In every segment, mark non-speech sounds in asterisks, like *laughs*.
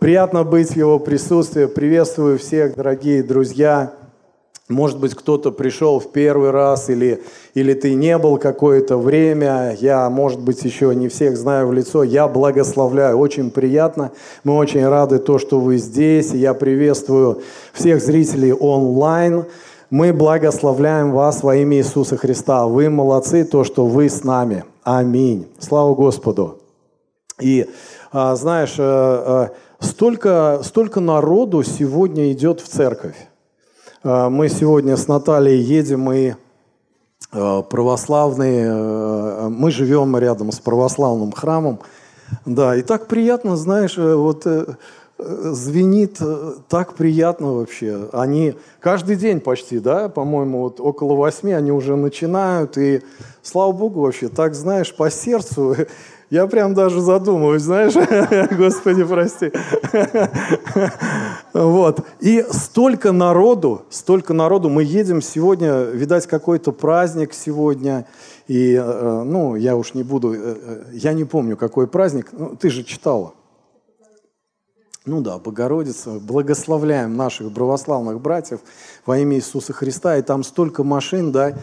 Приятно быть в Его присутствии. Приветствую всех, дорогие друзья. Может быть, кто-то пришел в первый раз, или, или ты не был какое-то время. Я, может быть, еще не всех знаю в лицо. Я благословляю. Очень приятно. Мы очень рады то, что вы здесь. Я приветствую всех зрителей онлайн. Мы благословляем вас во имя Иисуса Христа. Вы молодцы, то, что вы с нами. Аминь. Слава Господу. И а, знаешь, а, столько, столько народу сегодня идет в церковь. А, мы сегодня с Натальей едем и православные, мы живем рядом с православным храмом. Да, и так приятно, знаешь, вот звенит так приятно вообще. Они каждый день почти, да, по-моему, вот около восьми они уже начинают, и слава богу вообще, так знаешь, по сердцу *laughs* я прям даже задумываюсь, знаешь, *laughs* Господи, прости. Вот. И столько народу, столько народу. Мы едем сегодня, видать, какой-то праздник сегодня. И, э, ну, я уж не буду, э, э, я не помню, какой праздник. Ну, ты же читала. Ну да, Богородица, благословляем наших православных братьев во имя Иисуса Христа, и там столько машин, да,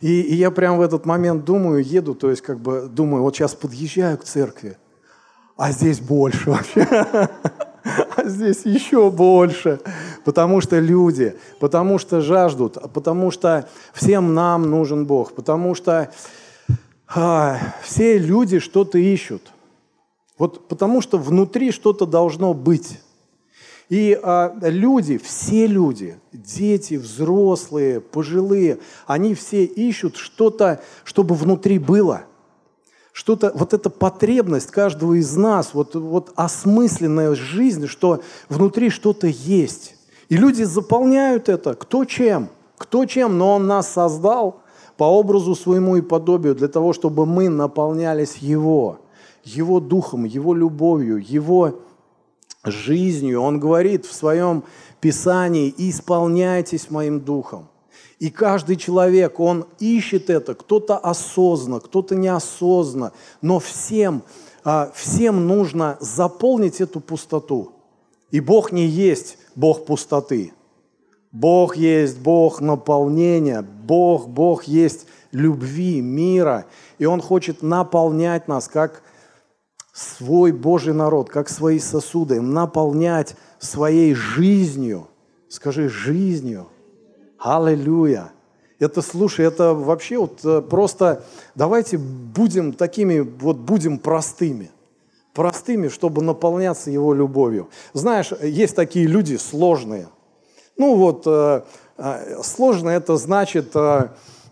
и, и я прям в этот момент думаю, еду, то есть как бы думаю, вот сейчас подъезжаю к церкви, а здесь больше вообще. *laughs* А здесь еще больше. Потому что люди, потому что жаждут, потому что всем нам нужен Бог, потому что а, все люди что-то ищут. Вот потому что внутри что-то должно быть. И а, люди, все люди, дети, взрослые, пожилые, они все ищут что-то, чтобы внутри было. Что-то, вот эта потребность каждого из нас, вот, вот осмысленная жизнь, что внутри что-то есть. И люди заполняют это кто чем, кто чем, но Он нас создал по образу своему и подобию для того, чтобы мы наполнялись Его, Его духом, Его любовью, Его жизнью. Он говорит в своем Писании, исполняйтесь моим духом. И каждый человек, он ищет это, кто-то осознанно, кто-то неосознанно, но всем, а, всем нужно заполнить эту пустоту. И Бог не есть Бог пустоты. Бог есть Бог наполнения, Бог, Бог есть любви, мира. И Он хочет наполнять нас, как свой Божий народ, как свои сосуды, наполнять своей жизнью. Скажи, жизнью. Аллилуйя. Это, слушай, это вообще вот э, просто давайте будем такими, вот будем простыми. Простыми, чтобы наполняться Его любовью. Знаешь, есть такие люди сложные. Ну вот, э, э, сложно это значит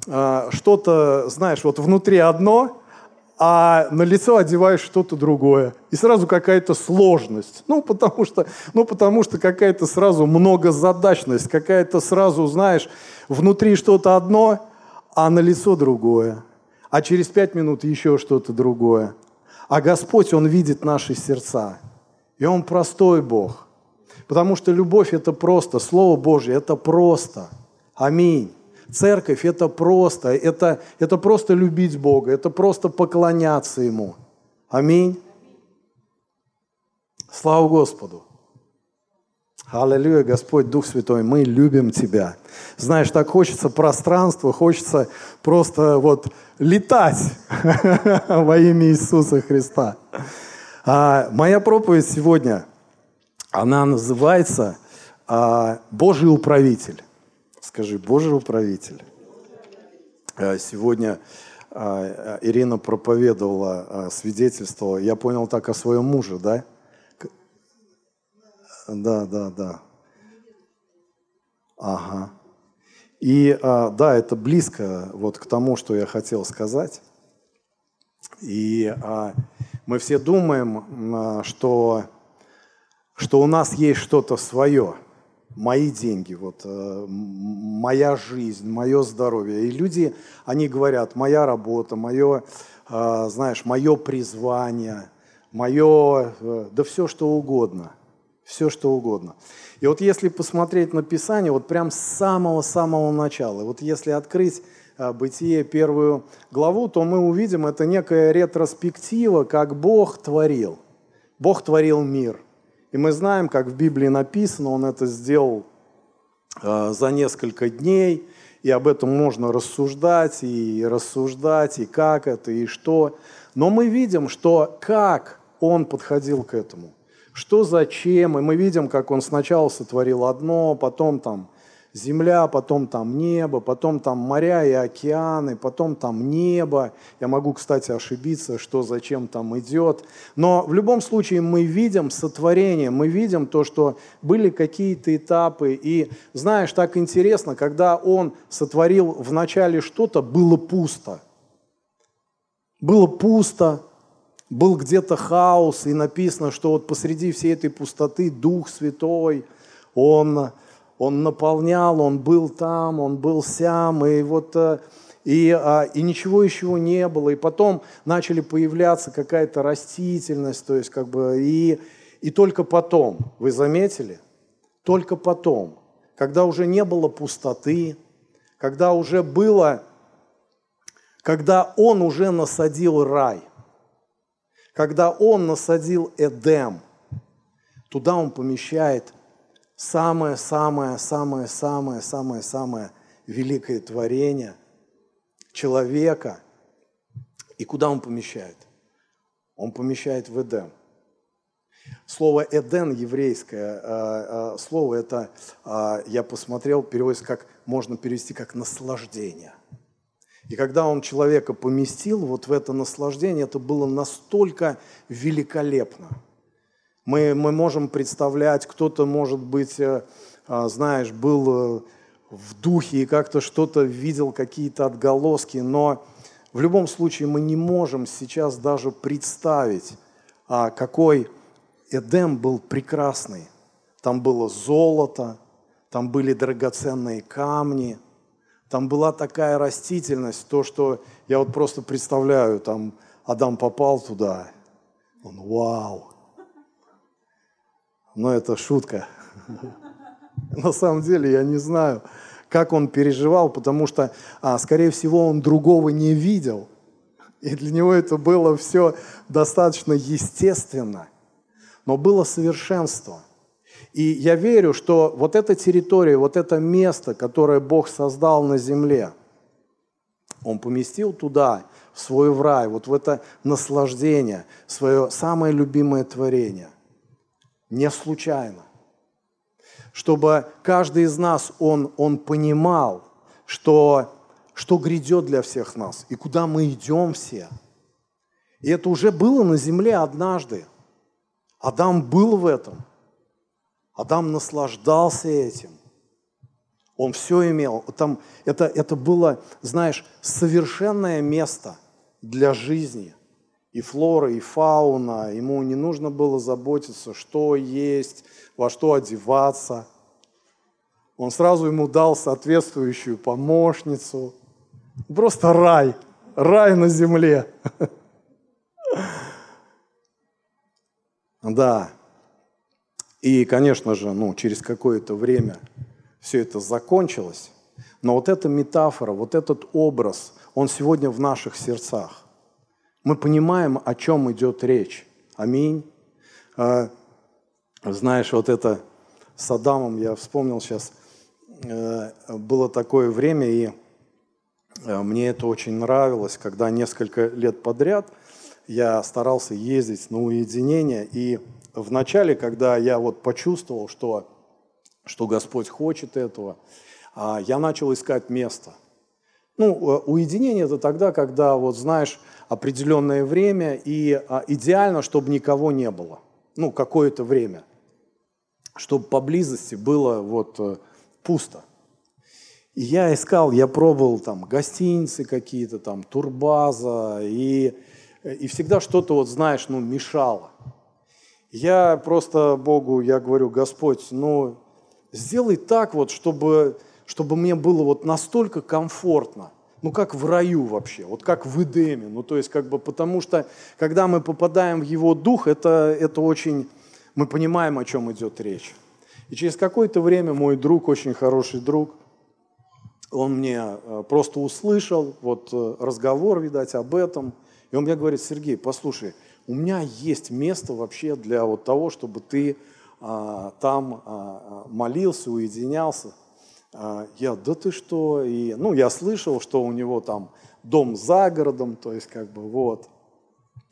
что-то, знаешь, вот внутри одно, а на лицо одеваешь что-то другое. И сразу какая-то сложность. Ну, потому что, ну, потому что какая-то сразу многозадачность, какая-то сразу, знаешь, внутри что-то одно, а на лицо другое. А через пять минут еще что-то другое. А Господь, Он видит наши сердца. И Он простой Бог. Потому что любовь – это просто, Слово Божье – это просто. Аминь. Церковь – это просто, это, это просто любить Бога, это просто поклоняться Ему. Аминь. Слава Господу. Аллилуйя, Господь, Дух Святой, мы любим Тебя. Знаешь, так хочется пространства, хочется просто вот летать *laughs* во имя Иисуса Христа. А, моя проповедь сегодня, она называется а, «Божий управитель». Скажи, Божий управитель. Э, сегодня э, Ирина проповедовала, э, свидетельствовала. Я понял так о своем муже, да? Да, да, да. Ага. И да, это близко вот к тому, что я хотел сказать. И мы все думаем, что, что у нас есть что-то свое – мои деньги, вот, э, моя жизнь, мое здоровье. И люди, они говорят, моя работа, мое, э, знаешь, мое призвание, мое, э, да все что угодно, все что угодно. И вот если посмотреть на Писание, вот прям с самого-самого начала, вот если открыть Бытие первую главу, то мы увидим, это некая ретроспектива, как Бог творил. Бог творил мир – И мы знаем, как в Библии написано, он это сделал э, за несколько дней, и об этом можно рассуждать, и рассуждать, и как это, и что. Но мы видим, что как он подходил к этому, что зачем, и мы видим, как он сначала сотворил одно, потом там земля, потом там небо, потом там моря и океаны, потом там небо. Я могу, кстати, ошибиться, что зачем там идет. Но в любом случае мы видим сотворение, мы видим то, что были какие-то этапы. И знаешь, так интересно, когда он сотворил в начале что-то, было пусто. Было пусто, был где-то хаос, и написано, что вот посреди всей этой пустоты Дух Святой, Он он наполнял, он был там, он был сям, и вот э, и, а, и ничего еще не было. И потом начали появляться какая-то растительность, то есть как бы и, и только потом, вы заметили, только потом, когда уже не было пустоты, когда уже было, когда он уже насадил рай, когда он насадил Эдем, туда он помещает самое-самое-самое-самое-самое великое творение человека. И куда он помещает? Он помещает в Эдем. Слово «Эден» еврейское э, э, слово, это, э, я посмотрел, переводится как, можно перевести как «наслаждение». И когда он человека поместил вот в это наслаждение, это было настолько великолепно – мы, мы можем представлять, кто-то, может быть, э, а, знаешь, был э, в духе и как-то что-то видел, какие-то отголоски, но в любом случае мы не можем сейчас даже представить, а, какой Эдем был прекрасный. Там было золото, там были драгоценные камни, там была такая растительность, то, что я вот просто представляю, там Адам попал туда, он вау, но это шутка. На самом деле я не знаю, как он переживал, потому что, а, скорее всего, он другого не видел. И для него это было все достаточно естественно. Но было совершенство. И я верю, что вот эта территория, вот это место, которое Бог создал на земле, Он поместил туда, в свой рай, вот в это наслаждение, свое самое любимое творение – не случайно. Чтобы каждый из нас, он, он понимал, что, что грядет для всех нас и куда мы идем все. И это уже было на земле однажды. Адам был в этом. Адам наслаждался этим. Он все имел. Там, это, это было, знаешь, совершенное место для жизни – и флора, и фауна. Ему не нужно было заботиться, что есть, во что одеваться. Он сразу ему дал соответствующую помощницу. Просто рай, рай на земле. *laughs* Да. И, конечно же, ну, через какое-то время все это закончилось. Но вот эта метафора, вот этот образ, он сегодня в наших сердцах мы понимаем, о чем идет речь. Аминь. А, знаешь, вот это с Адамом, я вспомнил сейчас, э, было такое время, и э, мне это очень нравилось, когда несколько лет подряд я старался ездить на уединение, и в начале, когда я вот почувствовал, что, что Господь хочет этого, а, я начал искать место. Ну, э, уединение – это тогда, когда, вот знаешь, определенное время, и а, идеально, чтобы никого не было, ну, какое-то время, чтобы поблизости было вот э, пусто. И я искал, я пробовал там гостиницы какие-то, там турбаза, и, и всегда что-то, вот знаешь, ну, мешало. Я просто Богу, я говорю, Господь, ну, сделай так вот, чтобы, чтобы мне было вот настолько комфортно – ну как в раю вообще, вот как в Эдеме. Ну то есть как бы потому что, когда мы попадаем в его дух, это, это очень, мы понимаем, о чем идет речь. И через какое-то время мой друг, очень хороший друг, он мне э, просто услышал вот э, разговор, видать, об этом. И он мне говорит, Сергей, послушай, у меня есть место вообще для вот того, чтобы ты а, там а, молился, уединялся. Я, да ты что? И, ну, я слышал, что у него там дом за городом, то есть как бы вот.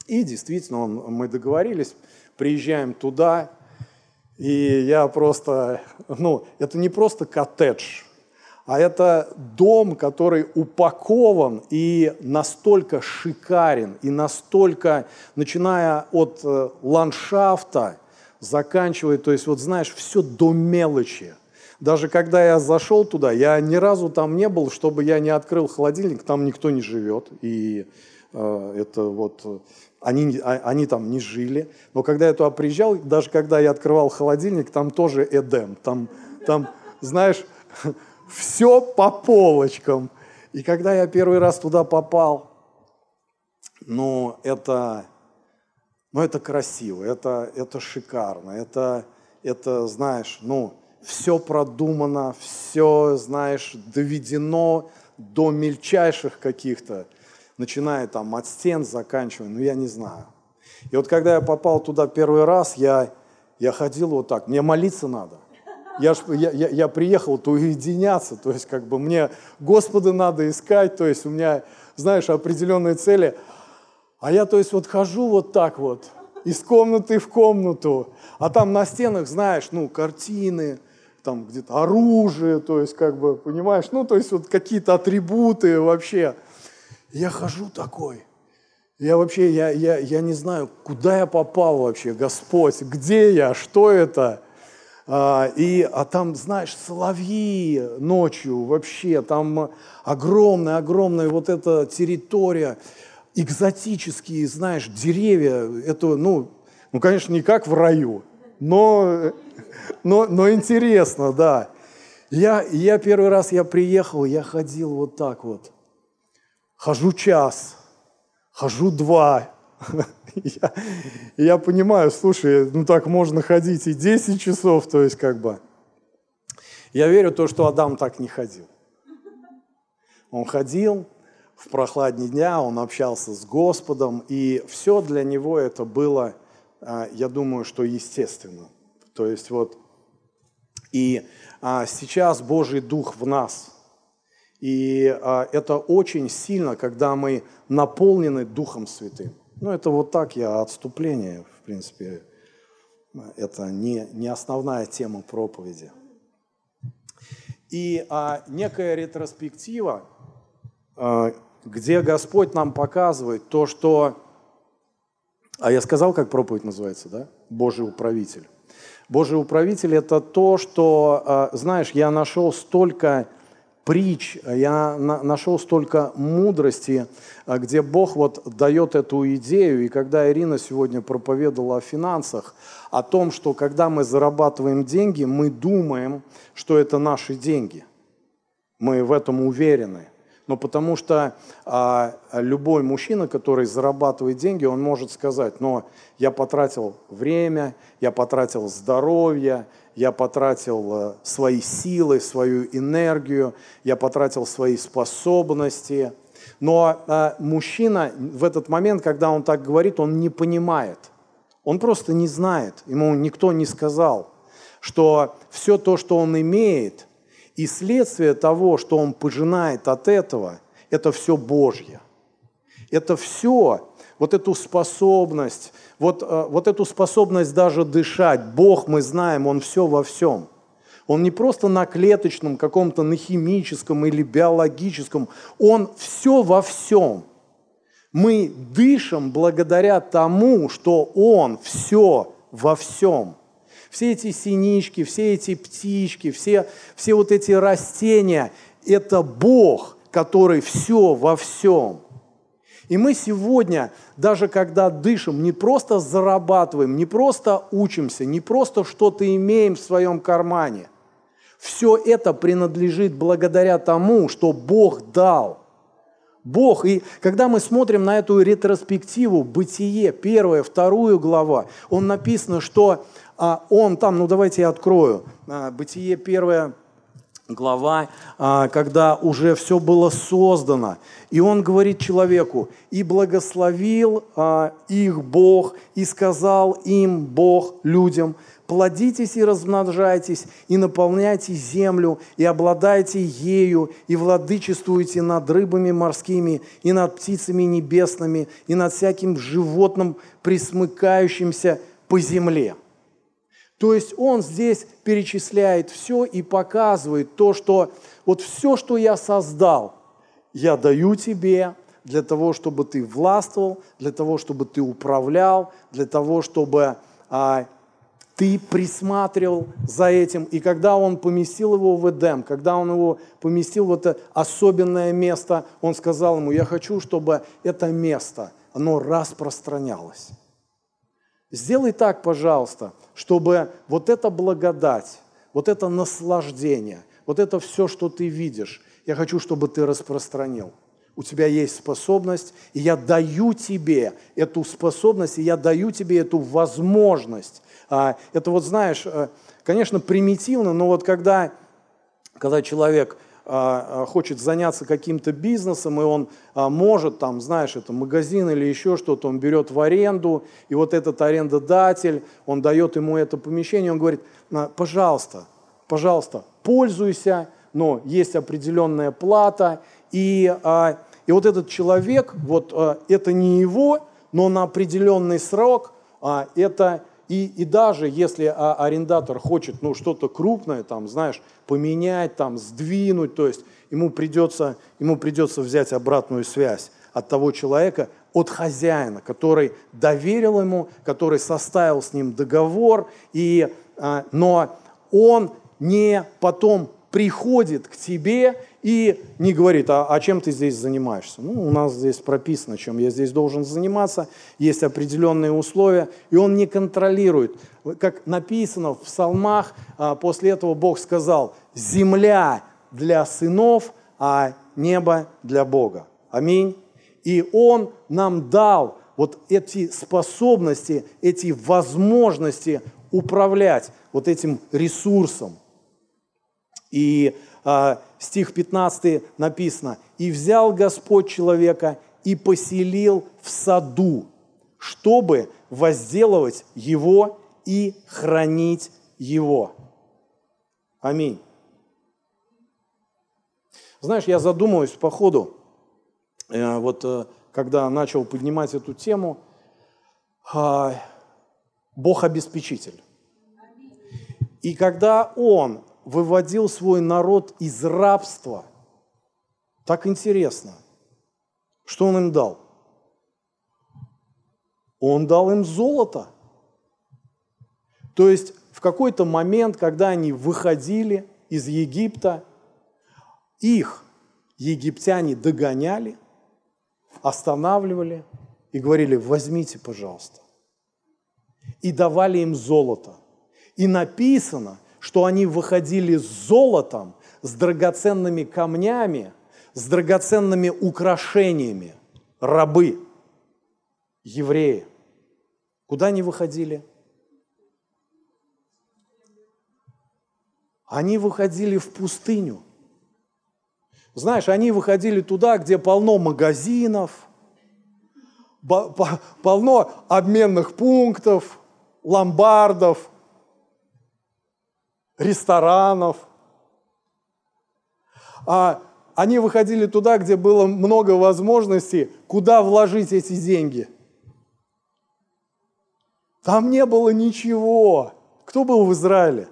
И действительно, он, мы договорились, приезжаем туда, и я просто, ну, это не просто коттедж, а это дом, который упакован и настолько шикарен, и настолько, начиная от э, ландшафта, заканчивая, то есть вот знаешь, все до мелочи. Даже когда я зашел туда, я ни разу там не был, чтобы я не открыл холодильник, там никто не живет, и э, это вот они, а, они там не жили. Но когда я туда приезжал, даже когда я открывал холодильник, там тоже Эдем, там, там знаешь, *laughs* все по полочкам. И когда я первый раз туда попал, ну, это, ну, это красиво, это, это шикарно, это, это, знаешь, ну, все продумано, все, знаешь, доведено до мельчайших каких-то, начиная там от стен, заканчивая, ну я не знаю. И вот когда я попал туда первый раз, я, я ходил вот так, мне молиться надо. Я, ж, я, я, я приехал то уединяться, то есть как бы мне Господа надо искать, то есть у меня, знаешь, определенные цели. А я, то есть вот хожу вот так вот, из комнаты в комнату, а там на стенах, знаешь, ну, картины, там где-то оружие, то есть как бы, понимаешь, ну, то есть вот какие-то атрибуты вообще. Я хожу такой. Я вообще, я, я, я не знаю, куда я попал вообще, Господь, где я, что это. А, и, а там, знаешь, соловьи ночью вообще, там огромная-огромная вот эта территория, экзотические, знаешь, деревья. Это, ну, ну, конечно, не как в раю, но но, но интересно, да. Я, я первый раз я приехал, я ходил вот так вот. Хожу час, хожу два. *laughs* Я, я понимаю, слушай, ну так можно ходить и 10 часов, то есть как бы. Я верю в то, что Адам так не ходил. Он ходил в прохладные дня, он общался с Господом, и все для него это было, а, я думаю, что естественно. То есть вот и а, сейчас Божий Дух в нас. И а, это очень сильно, когда мы наполнены Духом Святым. Ну, это вот так я отступление, в принципе, это не, не основная тема проповеди. И а, некая ретроспектива, а, где Господь нам показывает то, что... А я сказал, как проповедь называется, да? Божий управитель. Божий управитель – это то, что, а, знаешь, я нашел столько притч, я нашел столько мудрости, а, где Бог вот дает эту идею. И когда Ирина сегодня проповедовала о финансах, о том, что когда мы зарабатываем деньги, мы думаем, что это наши деньги. Мы в этом уверены но потому что а, любой мужчина, который зарабатывает деньги, он может сказать, но я потратил время, я потратил здоровье, я потратил а, свои силы, свою энергию, я потратил свои способности. Но а, мужчина в этот момент, когда он так говорит, он не понимает. Он просто не знает, ему никто не сказал, что все то, что он имеет – и следствие того, что он пожинает от этого, это все Божье. Это все, вот эту способность, вот, э, вот эту способность даже дышать. Бог, мы знаем, Он все во всем. Он не просто на клеточном, каком-то на химическом или биологическом. Он все во всем. Мы дышим благодаря тому, что Он все во всем. Все эти синички, все эти птички, все, все вот эти растения – это Бог, который все во всем. И мы сегодня, даже когда дышим, не просто зарабатываем, не просто учимся, не просто что-то имеем в своем кармане. Все это принадлежит благодаря тому, что Бог дал. Бог. И когда мы смотрим на эту ретроспективу, Бытие, первая, вторую глава, он написано, что а, он там, ну давайте я открою, а, Бытие первая глава, а, когда уже все было создано. И он говорит человеку, и благословил а, их Бог, и сказал им Бог людям, плодитесь и размножайтесь, и наполняйте землю, и обладайте ею, и владычествуйте над рыбами морскими, и над птицами небесными, и над всяким животным, присмыкающимся по земле. То есть он здесь перечисляет все и показывает то, что вот все, что я создал, я даю тебе для того, чтобы ты властвовал, для того, чтобы ты управлял, для того, чтобы а, ты присматривал за этим. И когда он поместил его в Эдем, когда он его поместил в это особенное место, он сказал ему, я хочу, чтобы это место, оно распространялось. Сделай так, пожалуйста, чтобы вот эта благодать, вот это наслаждение, вот это все, что ты видишь, я хочу, чтобы ты распространил. У тебя есть способность, и я даю тебе эту способность, и я даю тебе эту возможность. А, это вот, знаешь, э, конечно, примитивно, но вот когда, когда человек – хочет заняться каким-то бизнесом, и он а, может, там, знаешь, это магазин или еще что-то, он берет в аренду, и вот этот арендодатель, он дает ему это помещение, он говорит, пожалуйста, пожалуйста, пользуйся, но есть определенная плата, и, и вот этот человек, вот это не его, но на определенный срок это и, и даже если а, арендатор хочет ну, что-то крупное, там, знаешь, поменять, там, сдвинуть, то есть ему придется, ему придется взять обратную связь от того человека, от хозяина, который доверил ему, который составил с ним договор, и, а, но он не потом приходит к тебе и не говорит, а, а чем ты здесь занимаешься? Ну, у нас здесь прописано, чем я здесь должен заниматься, есть определенные условия, и он не контролирует. Как написано в псалмах, а, после этого Бог сказал, земля для сынов, а небо для Бога. Аминь. И Он нам дал вот эти способности, эти возможности управлять вот этим ресурсом. И стих 15 написано, «И взял Господь человека и поселил в саду, чтобы возделывать его и хранить его». Аминь. Знаешь, я задумываюсь по ходу, э, вот э, когда начал поднимать эту тему, а, Бог обеспечитель. И когда Он выводил свой народ из рабства. Так интересно. Что он им дал? Он дал им золото. То есть в какой-то момент, когда они выходили из Египта, их египтяне догоняли, останавливали и говорили, возьмите, пожалуйста. И давали им золото. И написано – что они выходили с золотом, с драгоценными камнями, с драгоценными украшениями. Рабы, евреи. Куда они выходили? Они выходили в пустыню. Знаешь, они выходили туда, где полно магазинов, полно обменных пунктов, ломбардов, ресторанов. А они выходили туда, где было много возможностей, куда вложить эти деньги. Там не было ничего. Кто был в Израиле?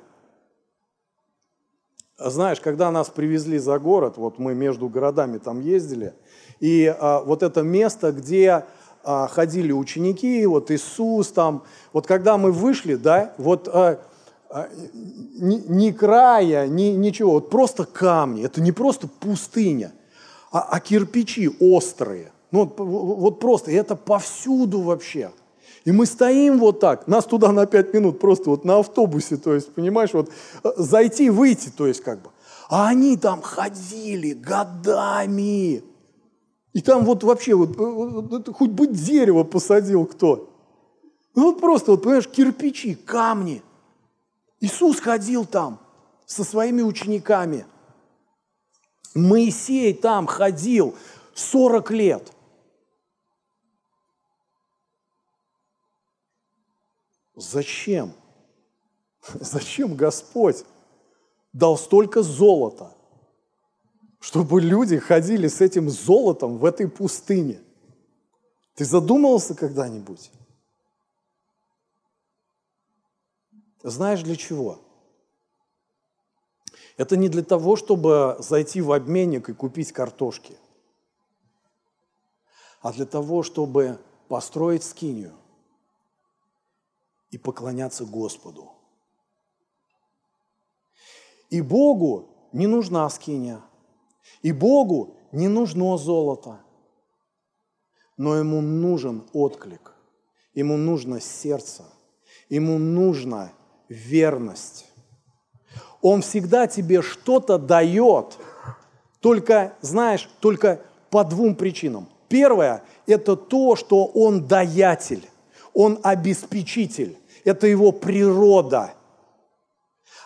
Знаешь, когда нас привезли за город, вот мы между городами там ездили, и а, вот это место, где а, ходили ученики, вот Иисус там, вот когда мы вышли, да, вот а, а, ни, ни края, ни, ничего, вот просто камни, это не просто пустыня, а, а кирпичи острые. Ну, вот, вот просто, и это повсюду вообще. И мы стоим вот так, нас туда на пять минут просто вот на автобусе, то есть, понимаешь, вот э, зайти, выйти, то есть как бы. А они там ходили годами. И там вот вообще, вот, э, вот хоть бы дерево посадил кто. Ну вот просто, вот, понимаешь, кирпичи, камни – Иисус ходил там со своими учениками. Моисей там ходил 40 лет. Зачем? *laughs* Зачем Господь дал столько золота, чтобы люди ходили с этим золотом в этой пустыне? Ты задумывался когда-нибудь? Знаешь для чего? Это не для того, чтобы зайти в обменник и купить картошки, а для того, чтобы построить скинию и поклоняться Господу. И Богу не нужна скиния, и Богу не нужно золото, но Ему нужен отклик, Ему нужно сердце, Ему нужна верность. Он всегда тебе что-то дает, только, знаешь, только по двум причинам. Первое – это то, что он даятель, он обеспечитель, это его природа.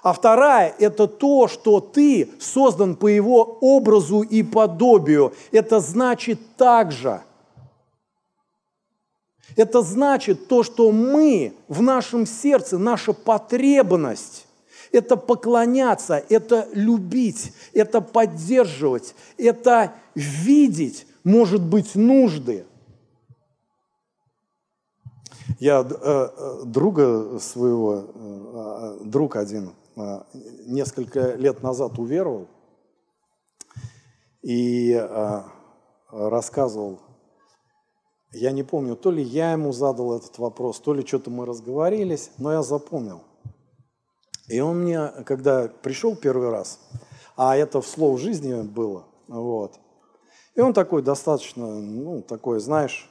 А вторая – это то, что ты создан по его образу и подобию. Это значит также. Это значит то, что мы в нашем сердце, наша потребность это поклоняться, это любить, это поддерживать, это видеть, может быть, нужды. Я э, э друга своего, э, друг один, несколько лет назад уверовал и рассказывал, я не помню, то ли я ему задал этот вопрос, то ли что-то мы разговорились, но я запомнил – и он мне, когда пришел первый раз, а это в слово жизни было, вот, и он такой достаточно, ну, такой, знаешь,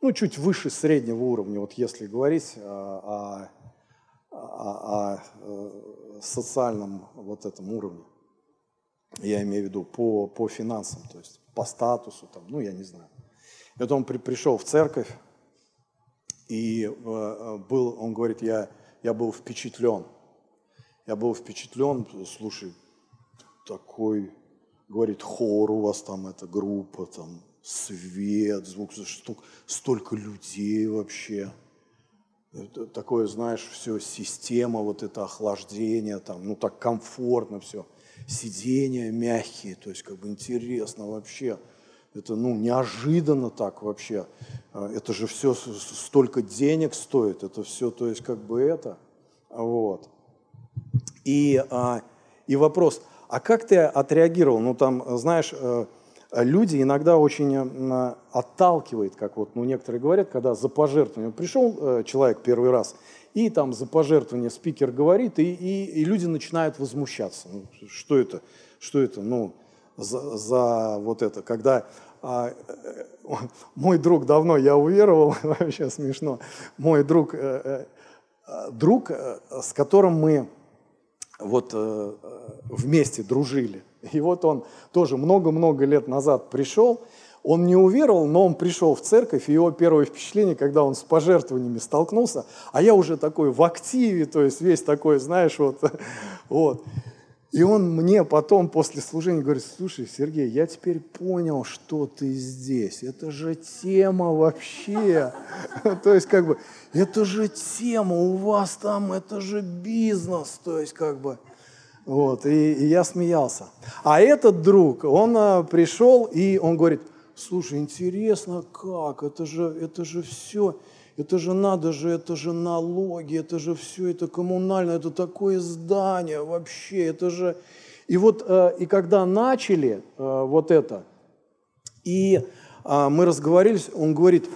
ну, чуть выше среднего уровня, вот если говорить о, о, о, о э, социальном вот этом уровне. Я имею в виду по, по финансам, то есть по статусу, там, ну, я не знаю. И вот он при, пришел в церковь, и э, был, он говорит, я, я был впечатлен – я был впечатлен, слушай, такой, говорит, хор у вас там, эта группа, там, свет, звук, столько, столько людей вообще. Это такое, знаешь, все, система, вот это охлаждение, там, ну так комфортно все. Сидения мягкие, то есть как бы интересно вообще. Это, ну, неожиданно так вообще. А, это же все столько денег стоит, это все, то есть как бы это. Вот. И, а, и вопрос, а как ты отреагировал? Ну, там, знаешь, э, люди иногда очень э, отталкивает, как вот ну, некоторые говорят, когда за пожертвование пришел э, человек первый раз, и там за пожертвование спикер говорит, и, и, и люди начинают возмущаться. Ну, что это? Что это? Ну, за, за вот это, когда а, *laughs* мой друг давно, я уверовал, *laughs* вообще смешно, мой друг, друг, с которым мы вот э, вместе дружили. И вот он тоже много-много лет назад пришел, он не уверовал, но он пришел в церковь, и его первое впечатление, когда он с пожертвованиями столкнулся, а я уже такой в активе, то есть весь такой, знаешь, вот, *laughs* вот. И он мне потом после служения говорит, слушай, Сергей, я теперь понял, что ты здесь. Это же тема вообще. *laughs* То есть как бы, это же тема, у вас там, это же бизнес. То есть как бы, вот, и, и я смеялся. А этот друг, он а, пришел, и он говорит, слушай, интересно как, это же, это же все, это же надо же, это же налоги, это же все, это коммунальное, это такое здание вообще, это же... И вот, э, и когда начали э, вот это, и а, мы разговорились, он говорит,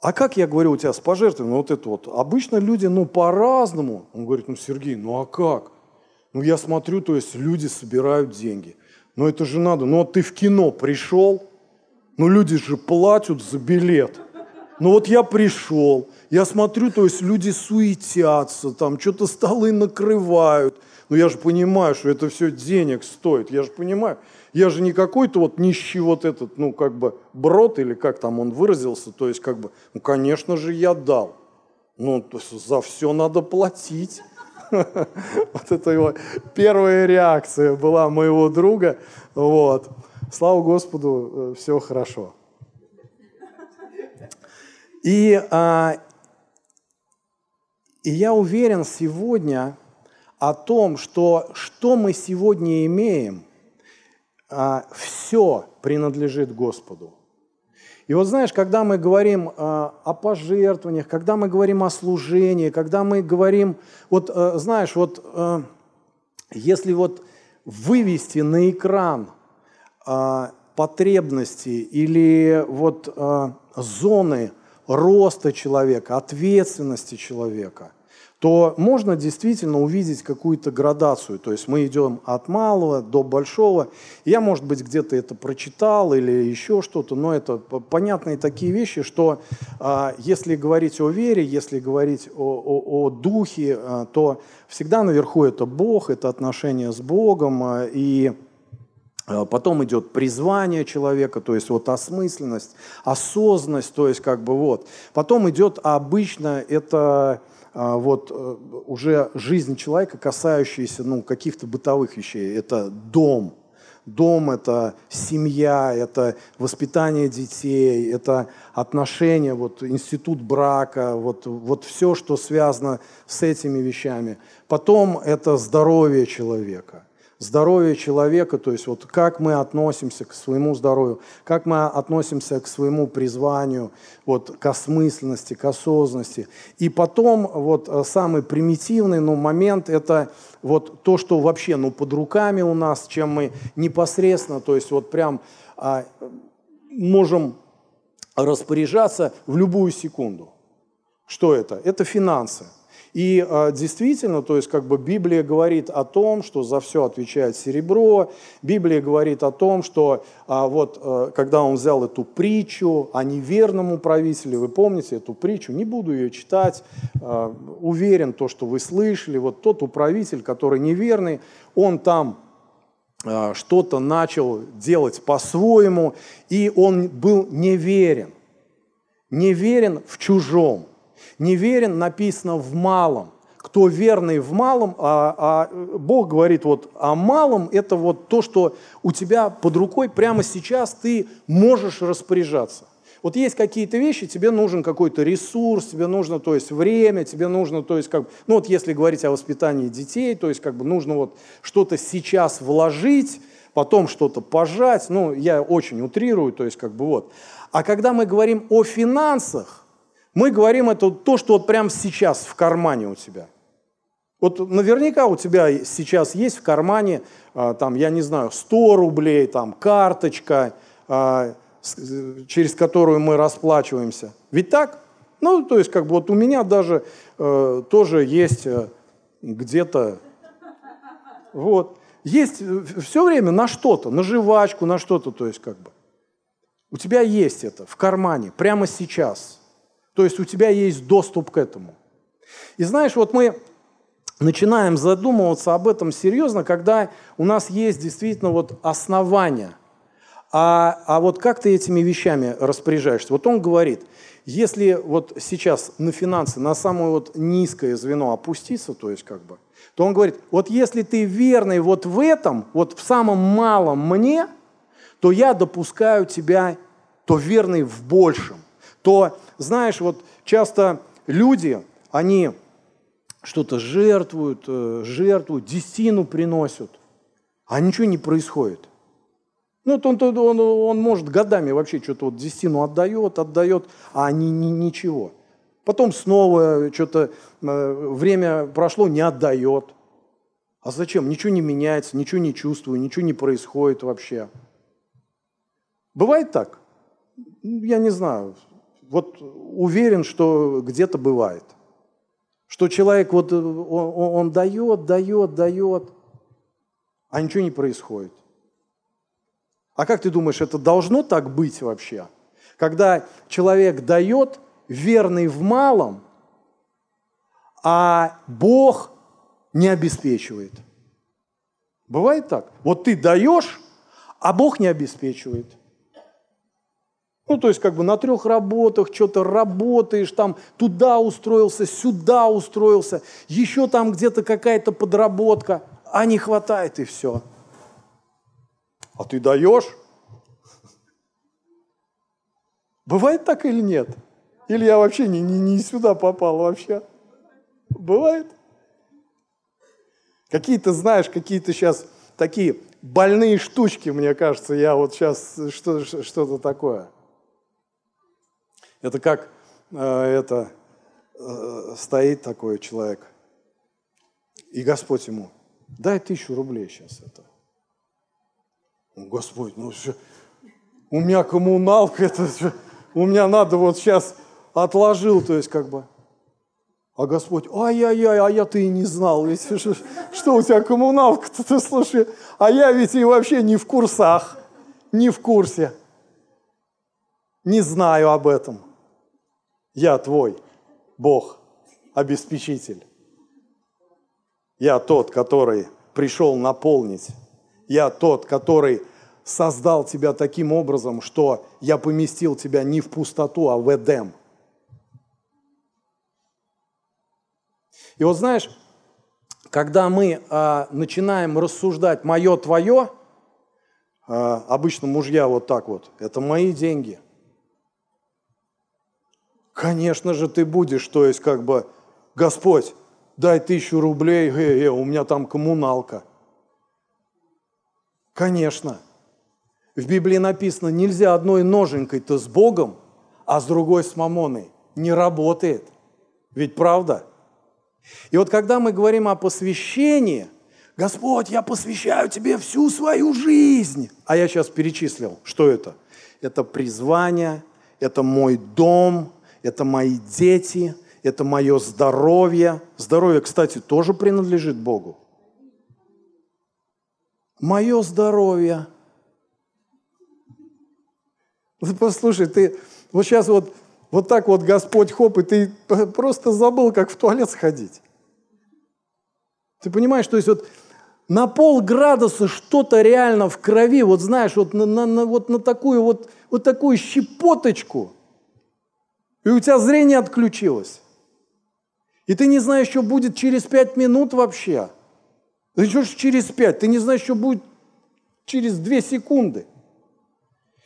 а как я говорю у тебя с пожертвованием, вот это вот, обычно люди, ну, по-разному. Он говорит, ну, Сергей, ну, а как? Ну, я смотрю, то есть люди собирают деньги. Но это же надо, ну, вот ты в кино пришел, ну, люди же платят за билет. Ну вот я пришел, я смотрю, то есть люди суетятся, там что-то столы накрывают. Но я же понимаю, что это все денег стоит, я же понимаю. Я же не какой-то вот нищий вот этот, ну как бы брод или как там он выразился, то есть как бы, ну конечно же я дал. Ну, то есть за все надо платить. *laughs* Вот это его первая реакция была моего друга. Вот. Слава Господу, э, все хорошо. И, а, и я уверен сегодня о том, что что мы сегодня имеем, а, все принадлежит Господу. И вот знаешь, когда мы говорим э, о пожертвованиях, когда мы говорим о служении, когда мы говорим, вот э, знаешь, вот э, если вот вывести на экран э, потребности или вот э, зоны роста человека, ответственности человека – то можно действительно увидеть какую-то градацию. То есть мы идем от малого до большого. Я, может быть, где-то это прочитал или еще что-то, но это понятные такие вещи, что а, если говорить о вере, если говорить о, о, о духе, а, то всегда наверху это Бог, это отношения с Богом, а, и Потом идет призвание человека, то есть вот осмысленность, осознанность, то есть как бы вот. Потом идет обычно это а, вот э, уже жизнь человека, касающаяся ну, каких-то бытовых вещей. Это дом, Дом – это семья, это воспитание детей, это отношения, вот, институт брака, вот, вот все, что связано с этими вещами. Потом это здоровье человека – здоровье человека, то есть вот как мы относимся к своему здоровью, как мы относимся к своему призванию, вот, к осмысленности, к осознанности. И потом вот э, самый примитивный ну, момент – это вот то, что вообще ну, под руками у нас, чем мы непосредственно, то есть вот прям а, можем распоряжаться в любую секунду. Что это? Это финансы. И э, действительно, то есть как бы Библия говорит о том, что за все отвечает серебро. Библия говорит о том, что э, вот э, когда он взял эту притчу о неверном управителе, вы помните эту притчу, не буду ее читать, э, уверен то, что вы слышали, вот тот управитель, который неверный, он там что-то начал делать по-своему, и он был неверен. Неверен в чужом. Неверен написано в малом. Кто верный в малом, а, а Бог говорит вот о малом, это вот то, что у тебя под рукой прямо сейчас ты можешь распоряжаться. Вот есть какие-то вещи, тебе нужен какой-то ресурс, тебе нужно, то есть время, тебе нужно, то есть как, ну вот если говорить о воспитании детей, то есть как бы нужно вот что-то сейчас вложить, потом что-то пожать, ну я очень утрирую, то есть как бы вот. А когда мы говорим о финансах, мы говорим это то, что вот прямо сейчас в кармане у тебя. Вот наверняка у тебя сейчас есть в кармане, а, там, я не знаю, 100 рублей, там, карточка, а, через которую мы расплачиваемся. Ведь так? Ну, то есть, как бы вот у меня даже э, тоже есть э, где-то, вот, есть э, все время на что-то, на жвачку, на что-то, то есть, как бы. У тебя есть это в кармане, прямо сейчас – то есть у тебя есть доступ к этому. И знаешь, вот мы начинаем задумываться об этом серьезно, когда у нас есть действительно вот основания. А, а вот как ты этими вещами распоряжаешься? Вот он говорит, если вот сейчас на финансы, на самое вот низкое звено опуститься, то есть как бы, то он говорит, вот если ты верный вот в этом, вот в самом малом мне, то я допускаю тебя, то верный в большем то, знаешь, вот часто люди, они что-то жертвуют, э, жертвуют, десятину приносят, а ничего не происходит. Ну, он, он, он, он может годами вообще что-то вот десятину отдает, отдает, а они ни, ничего. Потом снова что-то э, время прошло, не отдает. А зачем? Ничего не меняется, ничего не чувствую, ничего не происходит вообще. Бывает так? Я не знаю вот уверен, что где-то бывает. Что человек вот, э, он, он дает, дает, дает, а ничего не происходит. А как ты думаешь, это должно так быть вообще? Когда человек дает, верный в малом, а Бог не обеспечивает. Бывает так? Вот ты даешь, а Бог не обеспечивает – Ну, то есть как бы на трех работах что-то работаешь, там туда устроился, сюда устроился, еще там где-то какая-то подработка, а не хватает и все. А ты даешь? Бывает так или нет? Или я вообще не, не, не сюда попал вообще? Бывает? Какие-то, знаешь, какие-то сейчас такие больные штучки, мне кажется, я вот сейчас что, что-то такое. Это как э, это э, стоит такой человек, и Господь ему, дай тысячу рублей сейчас это. Господь, ну что, у меня коммуналка, это у меня надо вот сейчас отложил, то есть как бы. А Господь, ай-яй-яй, а я-то и не знал, ведь что, что у тебя коммуналка-то, ты слушай, а я ведь и вообще не в курсах, не в курсе, не знаю об этом. Я твой Бог, обеспечитель. Я тот, который пришел наполнить. Я тот, который создал тебя таким образом, что я поместил тебя не в пустоту, а в Эдем. И вот знаешь, когда мы а, начинаем рассуждать «моё, твое», а, обычно мужья вот так вот, это мои деньги – Конечно же ты будешь, то есть как бы, Господь, дай тысячу рублей, э, э, у меня там коммуналка. Конечно. В Библии написано, нельзя одной ноженькой-то с Богом, а с другой с мамоной. Не работает. Ведь правда? И вот когда мы говорим о посвящении, Господь, я посвящаю Тебе всю свою жизнь. А я сейчас перечислил, что это? Это призвание, это мой дом, это мои дети, это мое здоровье. Здоровье, кстати, тоже принадлежит Богу. Мое здоровье. Послушай, ты вот сейчас вот, вот так вот Господь хоп, и ты просто забыл, как в туалет сходить. Ты понимаешь, то есть вот на полградуса что-то реально в крови, вот знаешь, вот на, на, на, вот на такую вот, вот такую щепоточку – и у тебя зрение отключилось. И ты не знаешь, что будет через пять минут вообще. Ты что ж через пять? Ты не знаешь, что будет через две секунды.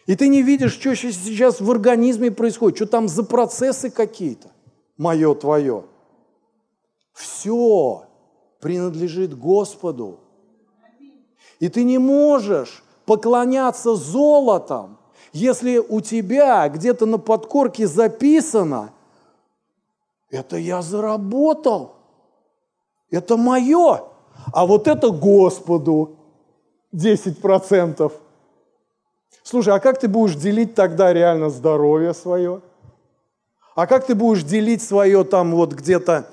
И ты не видишь, что сейчас в организме происходит, что там за процессы какие-то. Мое, твое. Все принадлежит Господу. И ты не можешь поклоняться золотом, если у тебя где-то на подкорке записано, это я заработал, это мое, а вот это Господу 10%. Слушай, а как ты будешь делить тогда реально здоровье свое? А как ты будешь делить свое там вот где-то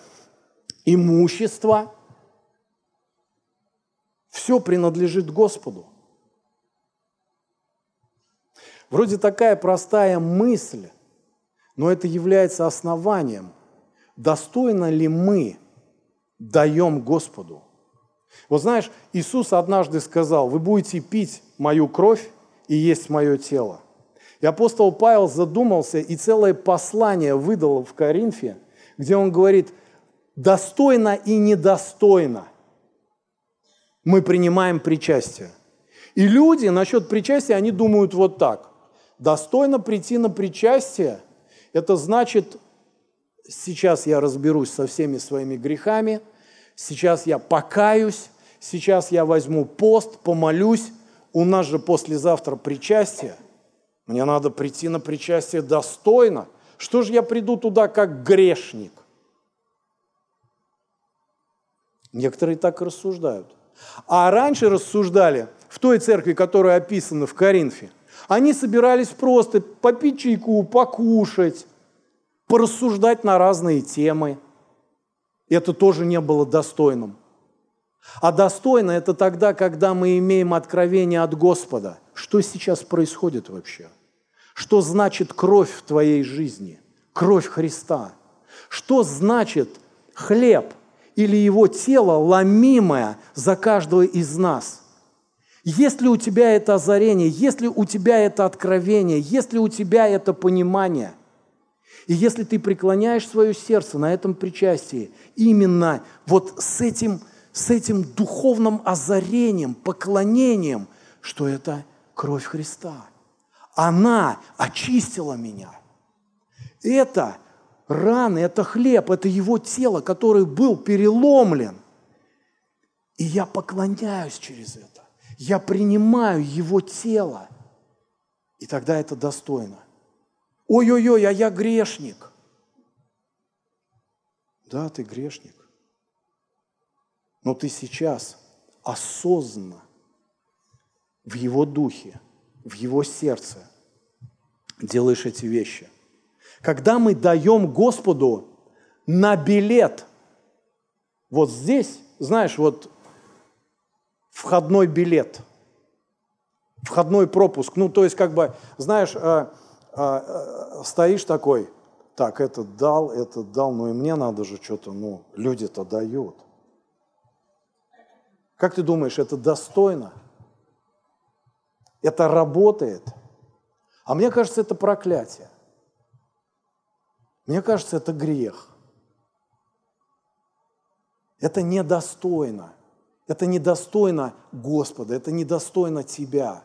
имущество? Все принадлежит Господу. Вроде такая простая мысль, но это является основанием. Достойно ли мы даем Господу? Вот знаешь, Иисус однажды сказал, вы будете пить мою кровь и есть мое тело. И апостол Павел задумался и целое послание выдал в Коринфе, где он говорит, достойно и недостойно мы принимаем причастие. И люди насчет причастия, они думают вот так. Достойно прийти на причастие – это значит, сейчас я разберусь со всеми своими грехами, сейчас я покаюсь, сейчас я возьму пост, помолюсь, у нас же послезавтра причастие, мне надо прийти на причастие достойно. Что же я приду туда как грешник? Некоторые так рассуждают. А раньше рассуждали в той церкви, которая описана в Коринфе – они собирались просто попить чайку, покушать, порассуждать на разные темы. Это тоже не было достойным. А достойно это тогда, когда мы имеем откровение от Господа. Что сейчас происходит вообще? Что значит кровь в твоей жизни? Кровь Христа. Что значит хлеб или его тело, ломимое за каждого из нас – Если у тебя это озарение, если у тебя это откровение, если у тебя это понимание, и если ты преклоняешь свое сердце на этом причастии, именно вот с этим, с этим духовным озарением, поклонением, что это кровь Христа. Она очистила меня. Это раны, это хлеб, это его тело, который был переломлен. И я поклоняюсь через это. Я принимаю его тело. И тогда это достойно. Ой-ой-ой, а я грешник. Да, ты грешник. Но ты сейчас осознанно в его духе, в его сердце делаешь эти вещи. Когда мы даем Господу на билет, вот здесь, знаешь, вот входной билет, входной пропуск. Ну, то есть, как бы, знаешь, э, э, стоишь такой, так, этот дал, этот дал, ну и мне надо же что-то, ну, люди-то дают. Как ты думаешь, это достойно? Это работает? А мне кажется, это проклятие. Мне кажется, это грех. Это недостойно. Это недостойно Господа, это недостойно тебя.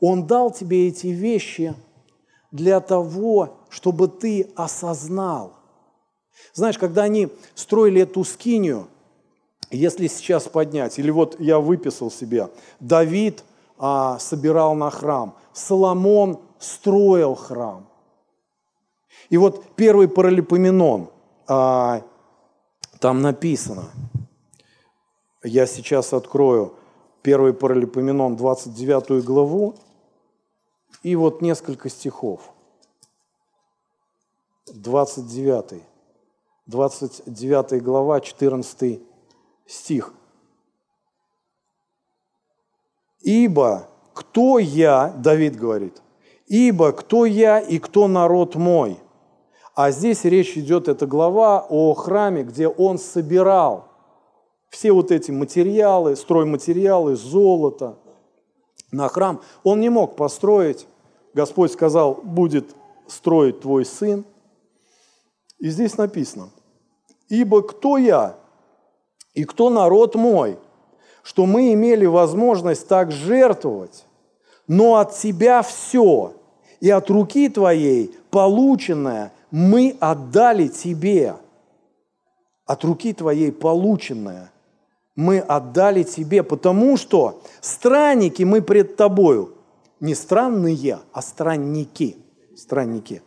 Он дал тебе эти вещи для того, чтобы ты осознал. Знаешь, когда они строили эту скинию, если сейчас поднять, или вот я выписал себе, Давид а, собирал на храм, Соломон строил храм. И вот первый паралипоменон а, – там написано, я сейчас открою первый паралипоменон, 29 главу, и вот несколько стихов. 29. 29 глава, 14 стих. «Ибо кто я, Давид говорит, ибо кто я и кто народ мой, а здесь речь идет, эта глава о храме, где он собирал все вот эти материалы, стройматериалы, золото на храм. Он не мог построить. Господь сказал, будет строить твой сын. И здесь написано, ибо кто я и кто народ мой, что мы имели возможность так жертвовать, но от тебя все, и от руки твоей полученное мы отдали тебе от руки твоей полученное. Мы отдали тебе, потому что странники мы пред тобою. Не странные, а странники. Странники.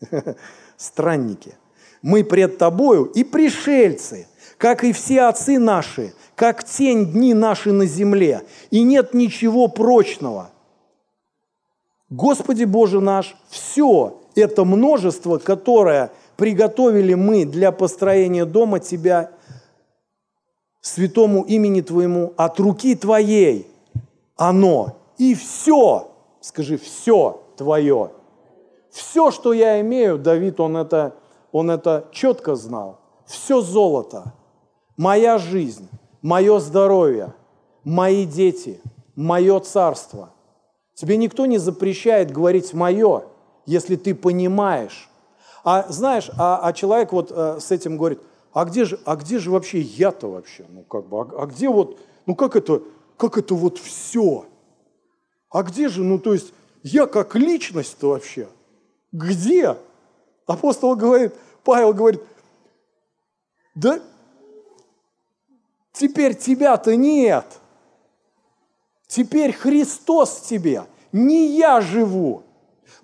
*laughs* Странники. Мы пред тобою и пришельцы, как и все отцы наши, как тень дни наши на земле. И нет ничего прочного. Господи Боже наш, все это множество, которое приготовили мы для построения дома Тебя, святому имени Твоему, от руки Твоей, оно и все, скажи, все Твое. Все, что я имею, Давид, он это, он это четко знал. Все золото, моя жизнь, мое здоровье, мои дети, мое царство. Тебе никто не запрещает говорить «мое», если ты понимаешь. А знаешь, а, а человек вот а, с этим говорит, а где же, а где же вообще я-то вообще? Ну как бы, а, а где вот, ну как это, как это вот все? А где же, ну то есть я как личность-то вообще? Где? Апостол говорит, Павел говорит, да теперь тебя-то нет. Теперь Христос тебе. Не я живу,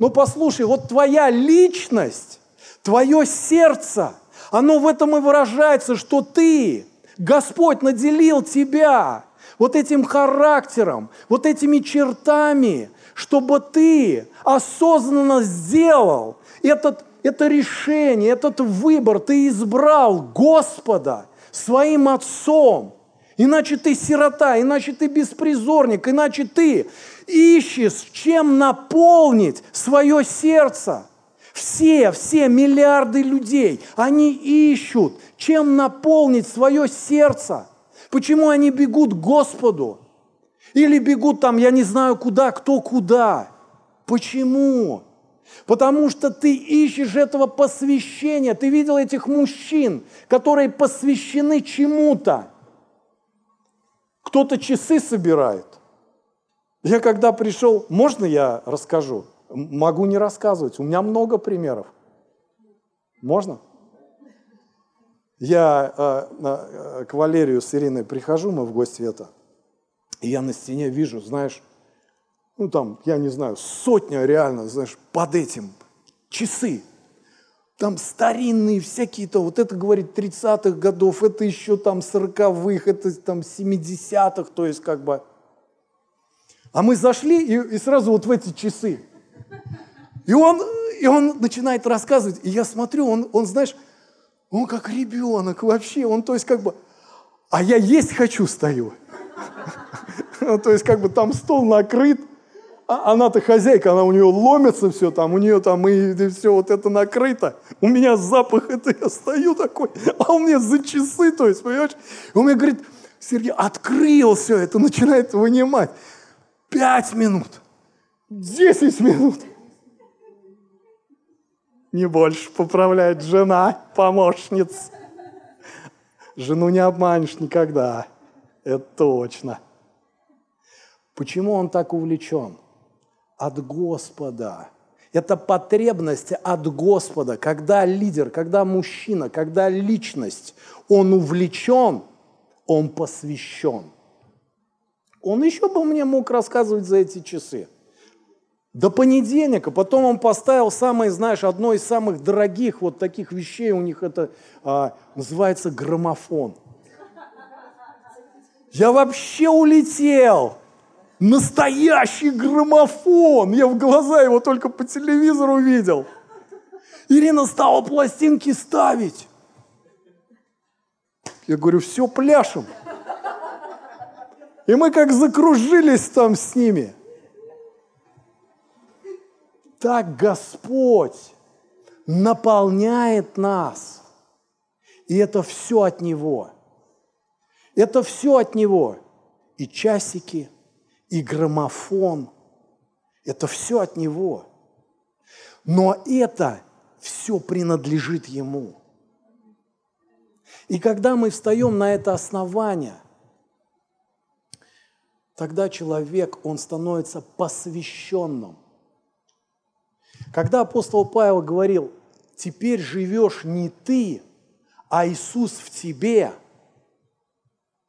но ну, послушай, вот твоя личность, твое сердце, оно в этом и выражается, что ты, Господь наделил тебя вот этим характером, вот этими чертами, чтобы ты осознанно сделал этот, это решение, этот выбор, ты избрал Господа своим Отцом. Иначе ты сирота, иначе ты беспризорник, иначе ты ищешь, чем наполнить свое сердце. Все, все миллиарды людей, они ищут, чем наполнить свое сердце. Почему они бегут к Господу? Или бегут там, я не знаю куда, кто куда? Почему? Потому что ты ищешь этого посвящения. Ты видел этих мужчин, которые посвящены чему-то. Кто-то часы собирает. Я когда пришел, можно я расскажу? Могу не рассказывать, у меня много примеров. Можно? Я э, э, к Валерию с Ириной прихожу, мы в гости это, и я на стене вижу, знаешь, ну там, я не знаю, сотня реально, знаешь, под этим часы. Там старинные всякие-то, вот это говорит 30-х годов, это еще там 40-х, это там 70-х, то есть как бы. А мы зашли и, и сразу вот в эти часы. И он, и он начинает рассказывать, и я смотрю, он, он, знаешь, он как ребенок вообще, он то есть как бы, а я есть хочу стою. *laughs* То есть как бы там стол накрыт, она-то хозяйка, она у нее ломится все там, у нее там и, и все вот это накрыто. У меня запах, *laughs* это я стою такой, а у меня за часы, то есть, понимаешь? И он мне говорит, Сергей, открыл все это, начинает вынимать. Пять минут, десять минут. Не больше поправляет жена, помощница. Жену не обманешь никогда, это точно. Почему он так увлечен? От Господа. Это потребность от Господа. Когда лидер, когда мужчина, когда личность, он увлечен, он посвящен. Он еще бы мне мог рассказывать за эти часы. До понедельника. Потом он поставил самое, знаешь, одно из самых дорогих вот таких вещей. У них это а, называется граммофон. Я вообще улетел. Настоящий граммофон! Я в глаза его только по телевизору видел. Ирина стала пластинки ставить. Я говорю, все, пляшем. И мы как закружились там с ними. Так Господь наполняет нас. И это все от Него. Это все от Него. И часики – и граммофон. Это все от Него. Но это все принадлежит Ему. И когда мы встаем на это основание, тогда человек, он становится посвященным. Когда апостол Павел говорил, теперь живешь не ты, а Иисус в тебе,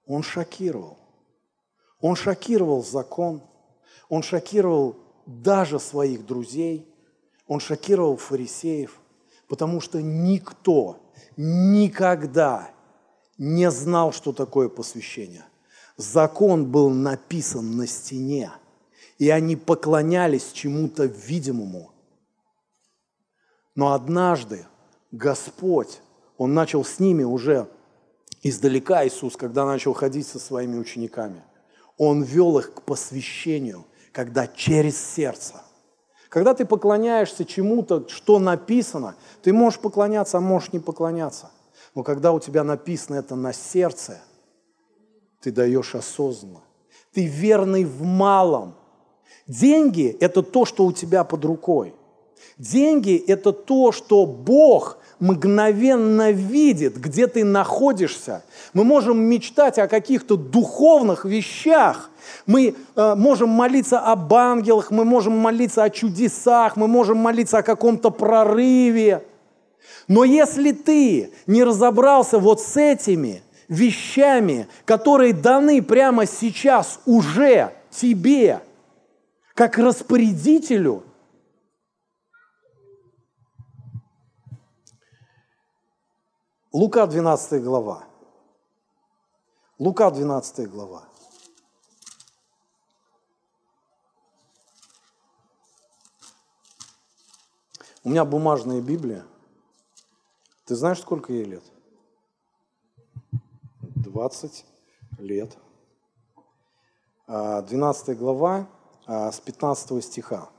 он шокировал. Он шокировал закон, он шокировал даже своих друзей, он шокировал фарисеев, потому что никто никогда не знал, что такое посвящение. Закон был написан на стене, и они поклонялись чему-то видимому. Но однажды Господь, Он начал с ними уже издалека, Иисус, когда начал ходить со своими учениками – он вел их к посвящению, когда через сердце. Когда ты поклоняешься чему-то, что написано, ты можешь поклоняться, а можешь не поклоняться. Но когда у тебя написано это на сердце, ты даешь осознанно. Ты верный в малом. Деньги – это то, что у тебя под рукой. Деньги – это то, что Бог мгновенно видит, где ты находишься. Мы можем мечтать о каких-то духовных вещах. Мы э, можем молиться об ангелах, мы можем молиться о чудесах, мы можем молиться о каком-то прорыве. Но если ты не разобрался вот с этими вещами, которые даны прямо сейчас уже тебе, как распорядителю – Лука 12 глава. Лука 12 глава. У меня бумажная Библия. Ты знаешь, сколько ей лет? 20 лет. 12 а, глава а, с 15 стиха.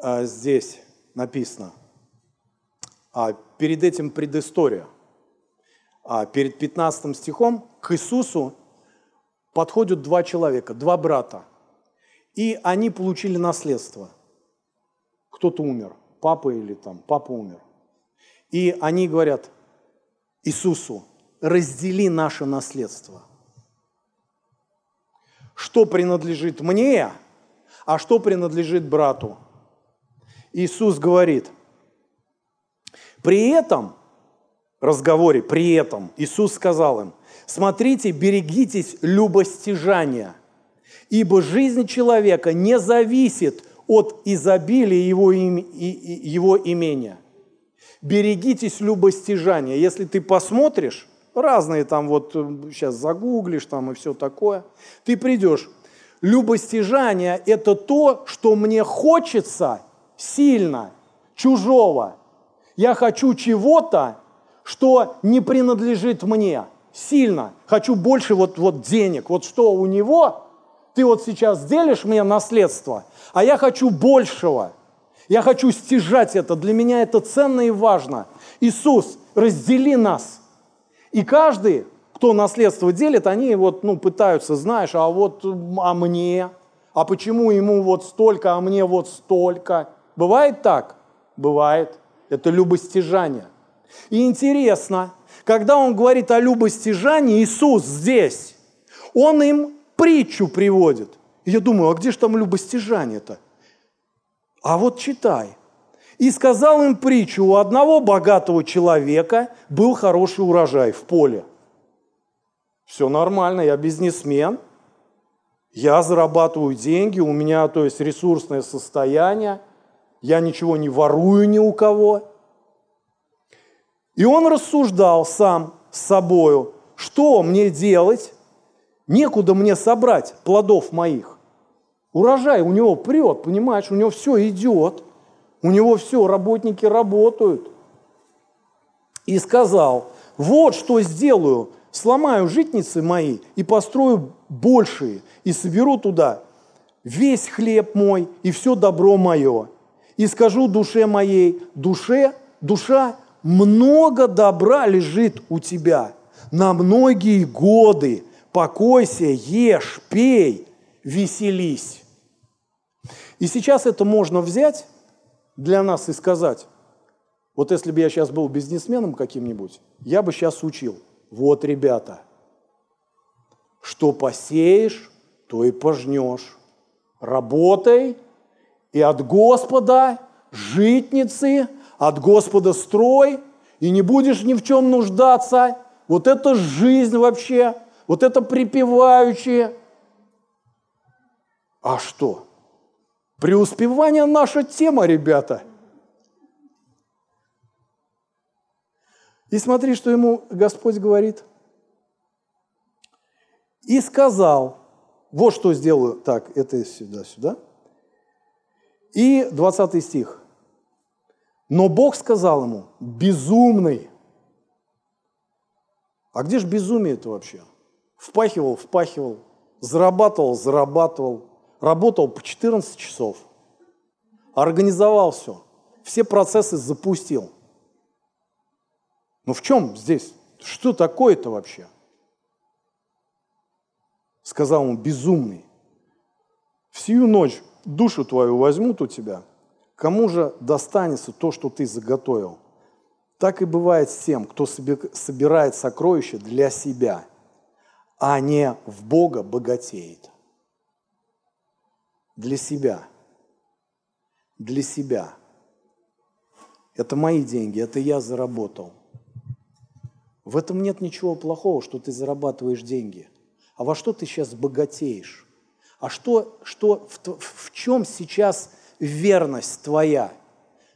А, здесь написано – а перед этим предыстория. А перед 15 стихом к Иисусу подходят два человека, два брата. И они получили наследство. Кто-то умер, папа или там, папа умер. И они говорят Иисусу, раздели наше наследство. Что принадлежит мне, а что принадлежит брату? Иисус говорит, при этом разговоре, при этом Иисус сказал им, смотрите, берегитесь любостяжания, ибо жизнь человека не зависит от изобилия его, им, его имения. Берегитесь любостяжания. Если ты посмотришь, разные там вот сейчас загуглишь там и все такое, ты придешь. Любостяжание – это то, что мне хочется сильно, чужого. Я хочу чего-то, что не принадлежит мне. Сильно. Хочу больше вот, вот денег. Вот что у него, ты вот сейчас делишь мне наследство, а я хочу большего. Я хочу стяжать это. Для меня это ценно и важно. Иисус, раздели нас. И каждый, кто наследство делит, они вот, ну, пытаются, знаешь, а вот, а мне, а почему ему вот столько, а мне вот столько. Бывает так? Бывает. Это любостяжание. И интересно, когда он говорит о любостяжании, Иисус здесь, он им притчу приводит. И я думаю, а где же там любостяжание-то? А вот читай. И сказал им притчу, у одного богатого человека был хороший урожай в поле. Все нормально, я бизнесмен, я зарабатываю деньги, у меня, то есть, ресурсное состояние, я ничего не ворую ни у кого – и он рассуждал сам с собою, что мне делать, некуда мне собрать плодов моих. Урожай у него прет, понимаешь, у него все идет, у него все, работники работают. И сказал, вот что сделаю, сломаю житницы мои и построю большие, и соберу туда весь хлеб мой и все добро мое. И скажу душе моей, душе, душа много добра лежит у тебя на многие годы. Покойся, ешь, пей, веселись. И сейчас это можно взять для нас и сказать, вот если бы я сейчас был бизнесменом каким-нибудь, я бы сейчас учил. Вот, ребята, что посеешь, то и пожнешь. Работай, и от Господа житницы – от Господа строй, и не будешь ни в чем нуждаться. Вот это жизнь вообще, вот это припевающее. А что? Преуспевание наша тема, ребята. И смотри, что ему Господь говорит. И сказал, вот что сделаю. Так, это сюда, сюда. И 20 стих. Но Бог сказал ему, безумный. А где же безумие это вообще? Впахивал, впахивал, зарабатывал, зарабатывал, работал по 14 часов, организовал все, все процессы запустил. Ну в чем здесь? Что такое-то вообще? Сказал ему, безумный, всю ночь душу твою возьмут у тебя – Кому же достанется то, что ты заготовил? Так и бывает с тем, кто собирает сокровища для себя, а не в Бога богатеет. Для себя. Для себя. Это мои деньги, это я заработал. В этом нет ничего плохого, что ты зарабатываешь деньги. А во что ты сейчас богатеешь? А что, что в, в чем сейчас верность твоя.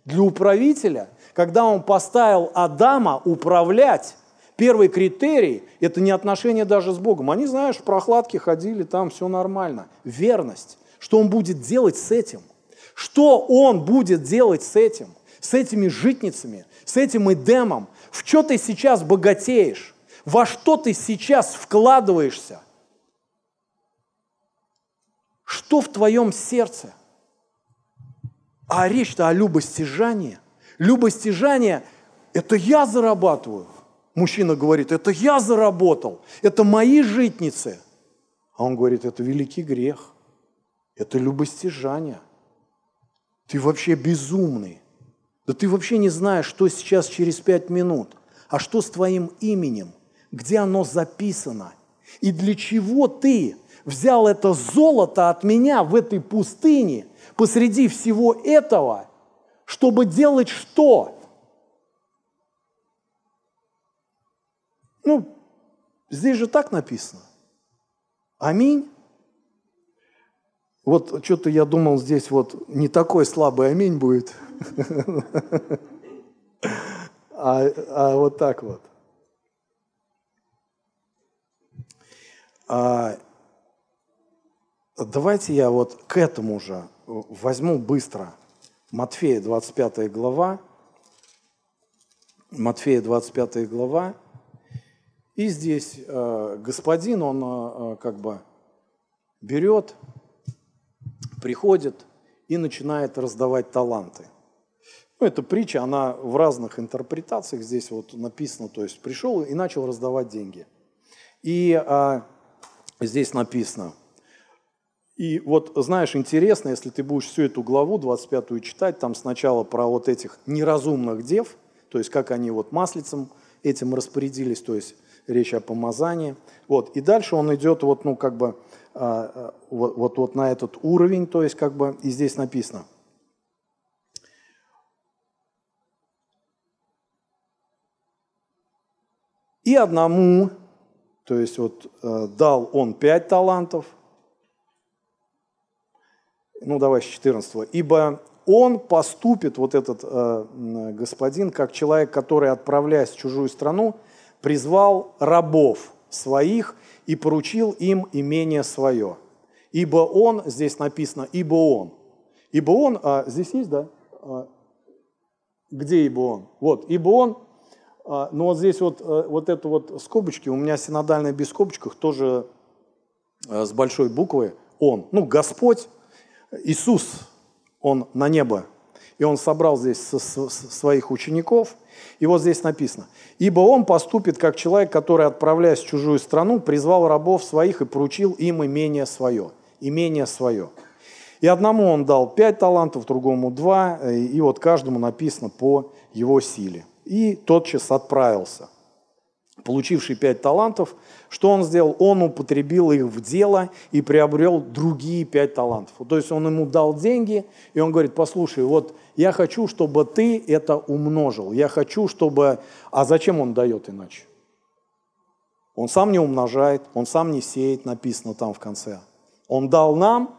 Для управителя, когда он поставил Адама управлять, первый критерий – это не отношение даже с Богом. Они, знаешь, в прохладке ходили, там все нормально. Верность. Что он будет делать с этим? Что он будет делать с этим? С этими житницами, с этим Эдемом? В что ты сейчас богатеешь? Во что ты сейчас вкладываешься? Что в твоем сердце? А речь-то о любостяжании. Любостяжание – это я зарабатываю. мужчина говорит, это я заработал, это мои житницы. А он говорит, это великий грех, это любостяжание. Ты вообще безумный. Да ты вообще не знаешь, что сейчас через пять минут. А что с твоим именем? Где оно записано? И для чего ты взял это золото от меня в этой пустыне посреди всего этого, чтобы делать что? Ну, здесь же так написано. Аминь. Вот что-то я думал, здесь вот не такой слабый аминь будет, *laughs* а, а вот так вот. А, давайте я вот к этому же возьму быстро. Матфея 25 глава. Матфея 25 глава. И здесь э, господин, он э, как бы берет, приходит и начинает раздавать таланты. Ну, эта притча, она в разных интерпретациях здесь вот написано, то есть пришел и начал раздавать деньги. И э, здесь написано, и вот, знаешь, интересно, если ты будешь всю эту главу 25 читать, там сначала про вот этих неразумных дев, то есть как они вот маслицем этим распорядились, то есть речь о помазании. Вот. И дальше он идет вот, ну, как бы, а, а, вот, вот, вот на этот уровень, то есть как бы, и здесь написано. И одному, то есть вот э, дал он пять талантов, ну давай с 14, ибо он поступит, вот этот э, господин, как человек, который, отправляясь в чужую страну, призвал рабов своих и поручил им имение свое. Ибо он, здесь написано, ибо он. Ибо он, а, здесь есть, да? А, где ибо он? Вот, ибо он, а, но вот здесь вот, а, вот это вот скобочки, у меня синодальная без скобочках тоже а, с большой буквы он. Ну, Господь, Иисус, он на небо. И он собрал здесь своих учеников – и вот здесь написано, «Ибо он поступит, как человек, который, отправляясь в чужую страну, призвал рабов своих и поручил им имение свое». Имение свое. И одному он дал пять талантов, другому два, и вот каждому написано по его силе. И тотчас отправился получивший пять талантов, что он сделал? Он употребил их в дело и приобрел другие пять талантов. То есть он ему дал деньги, и он говорит, послушай, вот я хочу, чтобы ты это умножил. Я хочу, чтобы... А зачем он дает иначе? Он сам не умножает, он сам не сеет, написано там в конце. Он дал нам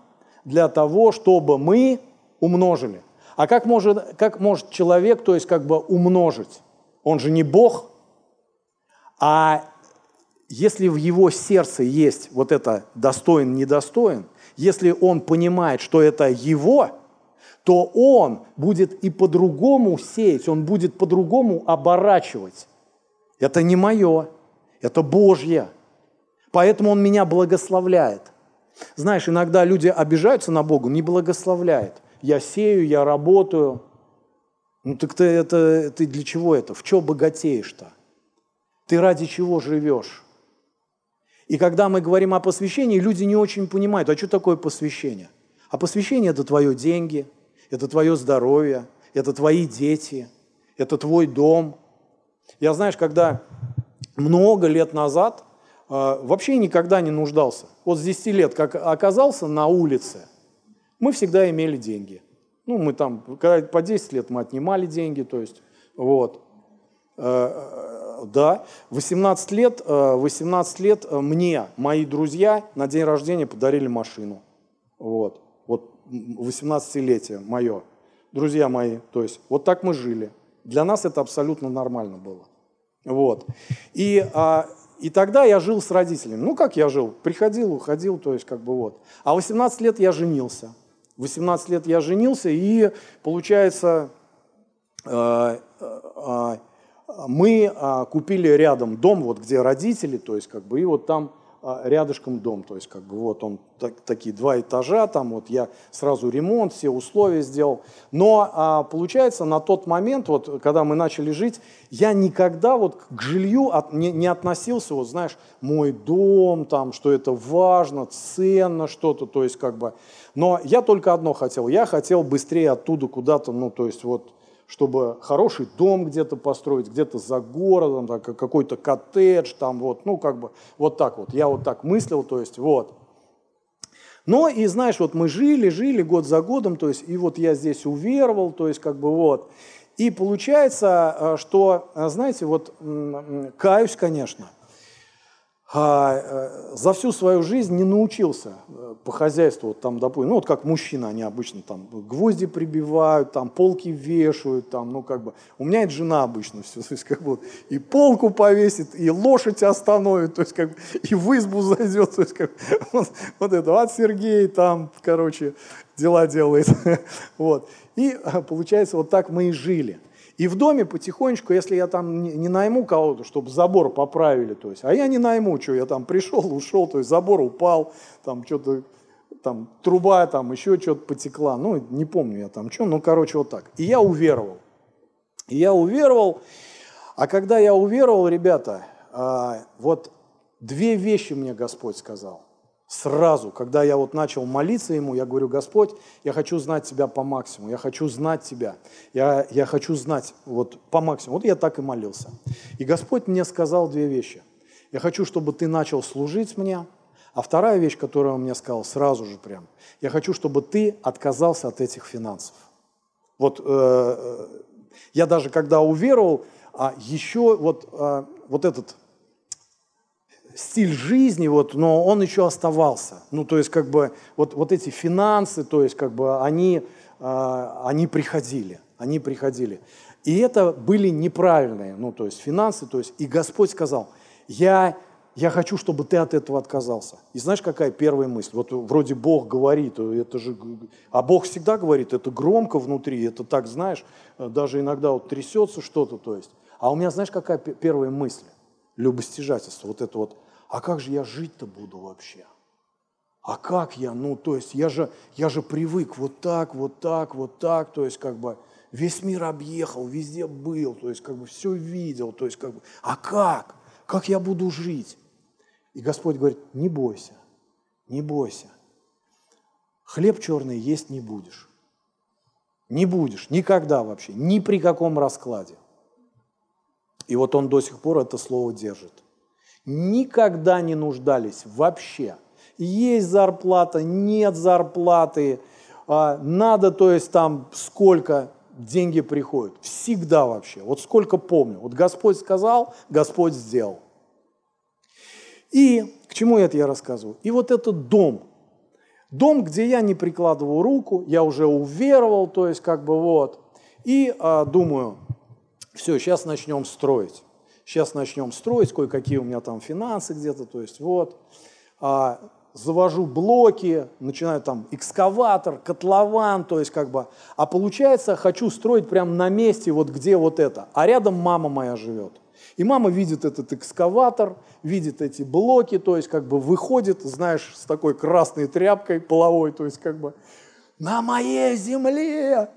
для того, чтобы мы умножили. А как может, как может человек, то есть как бы умножить? Он же не Бог, а если в его сердце есть вот это достоин, недостоин, если он понимает, что это его, то он будет и по-другому сеять, он будет по-другому оборачивать. Это не мое, это Божье. Поэтому он меня благословляет. Знаешь, иногда люди обижаются на Бога, не благословляет. Я сею, я работаю. Ну так ты, это, ты для чего это? В чем богатеешь-то? Ты ради чего живешь? И когда мы говорим о посвящении, люди не очень понимают, а что такое посвящение? А посвящение – это твое деньги, это твое здоровье, это твои дети, это твой дом. Я, знаешь, когда много лет назад э, вообще никогда не нуждался. Вот с 10 лет, как оказался на улице, мы всегда имели деньги. Ну, мы там, когда по 10 лет мы отнимали деньги, то есть, вот. Э, да, 18 лет, 18 э, лет э, мне мои друзья на день рождения подарили машину. Вот, вот 18-летие мое. Друзья мои, то есть вот так мы жили. Для нас это абсолютно нормально было. Вот. И, а, и тогда я жил с родителями. Ну, как я жил? Приходил, уходил, то есть как бы вот. А 18 лет я женился. 18 лет я женился, и получается, э, э, э, мы а, купили рядом дом, вот где родители, то есть как бы, и вот там а, рядышком дом, то есть как бы вот он так, такие два этажа, там вот я сразу ремонт, все условия сделал. Но а, получается на тот момент, вот когда мы начали жить, я никогда вот к жилью от, не, не относился, вот знаешь, мой дом, там, что это важно, ценно что-то, то есть как бы. Но я только одно хотел, я хотел быстрее оттуда куда-то, ну то есть вот чтобы хороший дом где-то построить, где-то за городом, какой-то коттедж, там вот, ну как бы вот так вот. Я вот так мыслил, то есть вот. Но и знаешь, вот мы жили, жили год за годом, то есть и вот я здесь уверовал, то есть как бы вот. И получается, э, что, э, знаете, вот каюсь, конечно, а, э, за всю свою жизнь не научился э, по хозяйству, вот там, допустим, ну вот как мужчина, они обычно там гвозди прибивают, там полки вешают, там, ну как бы, у меня это жена обычно все, *laughs* то есть как бы и полку повесит, и лошадь остановит, то есть как и в избу зайдет, то есть как *laughs* вот, вот это, вот Сергей там, короче, дела делает, *laughs* вот. И а, получается, вот так мы и жили. И в доме потихонечку, если я там не найму кого-то, чтобы забор поправили, то есть, а я не найму, что я там пришел, *laughs* ушел, то есть забор упал, там что-то, там труба, там еще что-то потекла, ну, не помню я там что, ну, короче, вот так. И я уверовал. И я уверовал, а когда я уверовал, ребята, а, вот две вещи мне Господь сказал сразу, когда я вот начал молиться Ему, я говорю, Господь, я хочу знать Тебя по максимуму, я хочу знать Тебя, я, я хочу знать вот по максимуму. Вот я так и молился. И Господь мне сказал две вещи. Я хочу, чтобы Ты начал служить мне, а вторая вещь, которую Он мне сказал сразу же прям, я хочу, чтобы Ты отказался от этих финансов. Вот э, я даже когда уверовал, а еще вот, э, вот этот стиль жизни, вот, но он еще оставался. Ну, то есть, как бы, вот, вот эти финансы, то есть, как бы, они, э, они приходили, они приходили. И это были неправильные, ну, то есть, финансы, то есть, и Господь сказал, я, я хочу, чтобы ты от этого отказался. И знаешь, какая первая мысль? Вот вроде Бог говорит, это же, а Бог всегда говорит, это громко внутри, это так, знаешь, даже иногда вот трясется что-то, то есть. А у меня, знаешь, какая первая мысль? Любостяжательство, вот это вот, а как же я жить-то буду вообще? А как я? Ну, то есть я же, я же привык вот так, вот так, вот так, то есть как бы весь мир объехал, везде был, то есть как бы все видел, то есть как бы, а как? Как я буду жить? И Господь говорит, не бойся, не бойся. Хлеб черный есть не будешь. Не будешь, никогда вообще, ни при каком раскладе. И вот он до сих пор это слово держит никогда не нуждались вообще. Есть зарплата, нет зарплаты, а, надо, то есть там сколько деньги приходят. Всегда вообще. Вот сколько помню. Вот Господь сказал, Господь сделал. И к чему это я рассказываю? И вот этот дом. Дом, где я не прикладывал руку, я уже уверовал, то есть как бы вот. И а, думаю, все, сейчас начнем строить сейчас начнем строить, кое-какие у меня там финансы где-то, то есть вот, а, завожу блоки, начинаю там экскаватор, котлован, то есть как бы, а получается, хочу строить прямо на месте, вот где вот это, а рядом мама моя живет. И мама видит этот экскаватор, видит эти блоки, то есть как бы выходит, знаешь, с такой красной тряпкой половой, то есть как бы. На моей земле,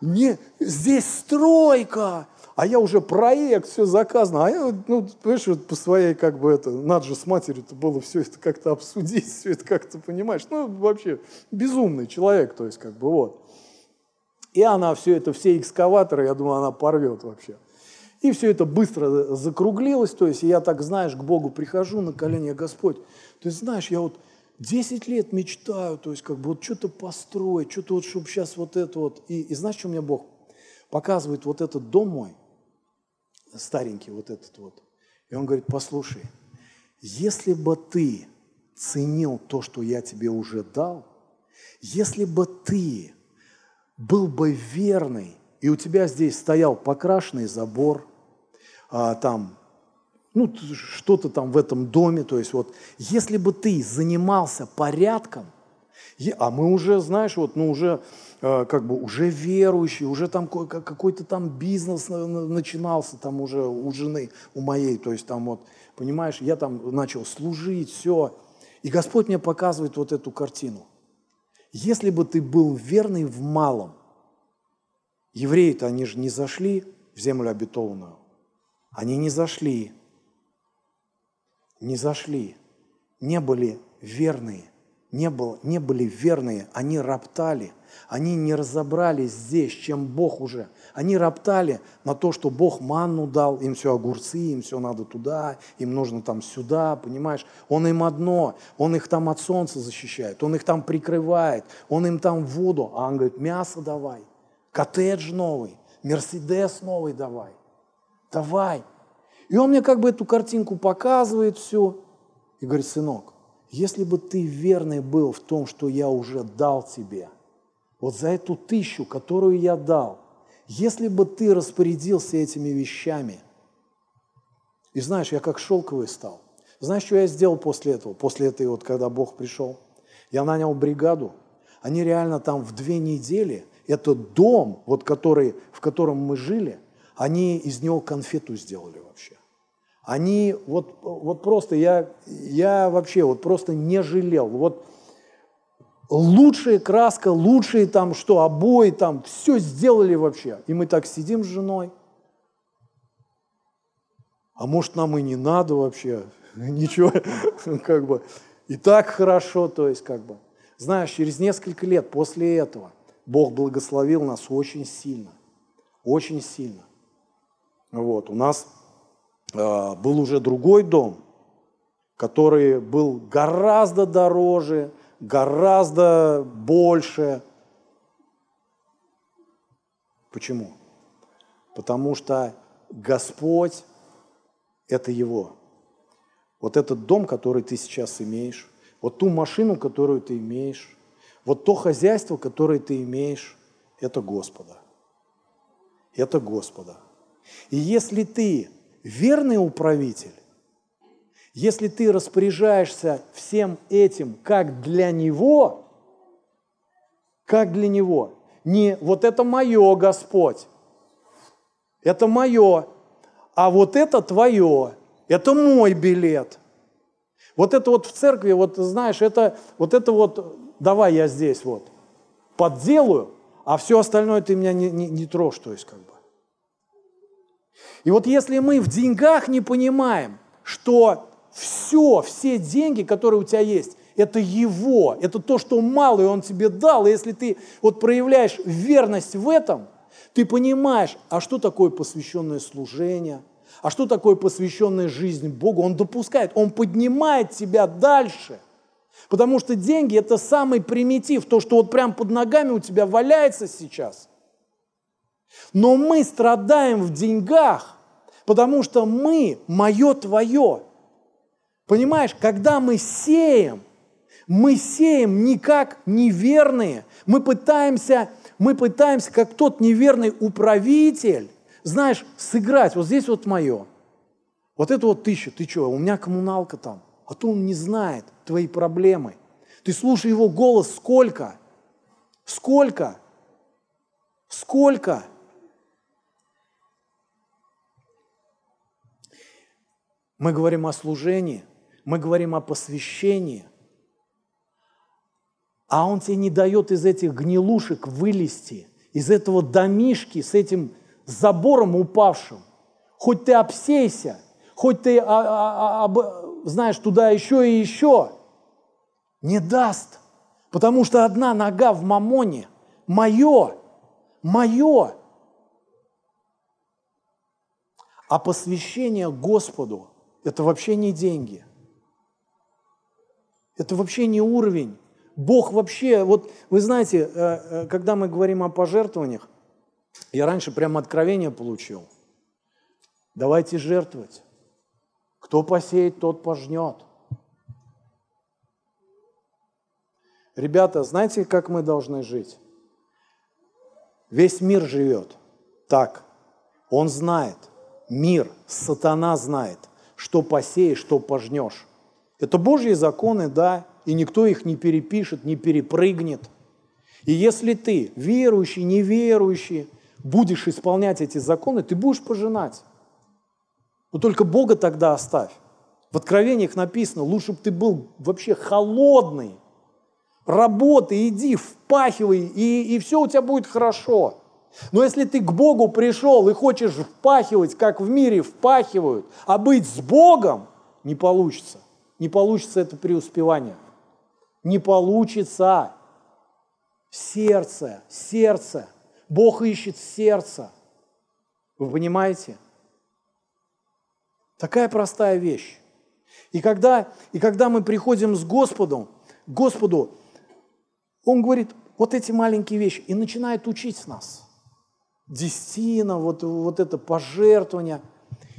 не, здесь стройка, а я уже проект, все заказано, а я, ну, понимаешь, вот по своей, как бы, это, надо же с матерью-то было все это как-то обсудить, *laughs* все это как-то, понимаешь, ну, вообще, безумный человек, то есть, как бы, вот. И она все это, все экскаваторы, я думаю, она порвет вообще. И все это быстро закруглилось, то есть я так, знаешь, к Богу прихожу на колени, Господь, ты знаешь, я вот 10 лет мечтаю, то есть как бы вот что-то построить, что-то вот, чтобы сейчас вот это вот. И, и знаешь, что мне Бог показывает вот этот дом мой, старенький вот этот вот. И он говорит, послушай, если бы ты ценил то, что я тебе уже дал, если бы ты был бы верный, и у тебя здесь стоял покрашенный забор, а, там, ну, что-то там в этом доме, то есть вот, если бы ты занимался порядком, А мы уже, знаешь, вот, ну уже как бы уже верующие, уже там какой-то там бизнес начинался там уже у жены, у моей, то есть там вот, понимаешь, я там начал служить, все. И Господь мне показывает вот эту картину. Если бы ты был верный в малом, евреи-то они же не зашли в землю обетованную. Они не зашли, не зашли, не были верные не, был, не были верные, они роптали, они не разобрались здесь, чем Бог уже. Они роптали на то, что Бог манну дал, им все огурцы, им все надо туда, им нужно там сюда, понимаешь? Он им одно, он их там от солнца защищает, он их там прикрывает, он им там воду, а он говорит, мясо давай, коттедж новый, Мерседес новый давай, давай. И он мне как бы эту картинку показывает все и говорит, сынок, если бы ты верный был в том, что я уже дал тебе, вот за эту тысячу, которую я дал, если бы ты распорядился этими вещами, и знаешь, я как шелковый стал. Знаешь, что я сделал после этого, после этой вот, когда Бог пришел? Я нанял бригаду. Они реально там в две недели, этот дом, вот который, в котором мы жили, они из него конфету сделали вообще они вот, вот просто, я, я вообще вот просто не жалел. Вот лучшая краска, лучшие там что, обои там, все сделали вообще. И мы так сидим с женой. А может, нам и не надо вообще, *laughs* ничего, *laughs* как бы, и так хорошо, то есть, как бы. Знаешь, через несколько лет после этого Бог благословил нас очень сильно, очень сильно. Вот, у нас а, был уже другой дом, который был гораздо дороже, гораздо больше. Почему? Потому что Господь – это Его. Вот этот дом, который ты сейчас имеешь, вот ту машину, которую ты имеешь, вот то хозяйство, которое ты имеешь, это Господа. Это Господа. И если ты верный управитель, если ты распоряжаешься всем этим как для него, как для него, не вот это мое, Господь, это мое, а вот это твое, это мой билет. Вот это вот в церкви, вот знаешь, это вот это вот, давай я здесь вот подделаю, а все остальное ты меня не, не, не трожь, то есть как бы. И вот если мы в деньгах не понимаем, что все, все деньги, которые у тебя есть, это его, это то, что мало, и он тебе дал. И если ты вот проявляешь верность в этом, ты понимаешь, а что такое посвященное служение, а что такое посвященная жизнь Богу. Он допускает, он поднимает тебя дальше. Потому что деньги – это самый примитив, то, что вот прям под ногами у тебя валяется сейчас. Но мы страдаем в деньгах, потому что мы мое твое. Понимаешь, когда мы сеем, мы сеем не как неверные, мы пытаемся, мы пытаемся, как тот неверный управитель, знаешь, сыграть, вот здесь вот мое, вот это вот тысяча, ты что, у меня коммуналка там, а то он не знает твои проблемы. Ты слушай его голос, сколько? Сколько? Сколько? Мы говорим о служении, мы говорим о посвящении, а Он тебе не дает из этих гнилушек вылезти, из этого домишки с этим забором упавшим. Хоть ты обсейся, хоть ты, а, а, а, знаешь, туда еще и еще, не даст. Потому что одна нога в мамоне, мое, мое. А посвящение Господу – это вообще не деньги. Это вообще не уровень. Бог вообще, вот вы знаете, э, э, когда мы говорим о пожертвованиях, я раньше прямо откровение получил. Давайте жертвовать. Кто посеет, тот пожнет. Ребята, знаете, как мы должны жить? Весь мир живет так. Он знает. Мир, сатана знает – что посеешь, что пожнешь. Это Божьи законы, да, и никто их не перепишет, не перепрыгнет. И если ты, верующий, неверующий, будешь исполнять эти законы, ты будешь пожинать. Но только Бога тогда оставь. В Откровениях написано, лучше бы ты был вообще холодный. Работай, иди, впахивай, и, и все у тебя будет хорошо. Но если ты к Богу пришел и хочешь впахивать, как в мире впахивают, а быть с Богом, не получится. Не получится это преуспевание. Не получится. Сердце, сердце. Бог ищет сердце. Вы понимаете? Такая простая вещь. И когда, и когда мы приходим с Господом, Господу, Он говорит вот эти маленькие вещи и начинает учить нас – десятина, вот, вот это пожертвование.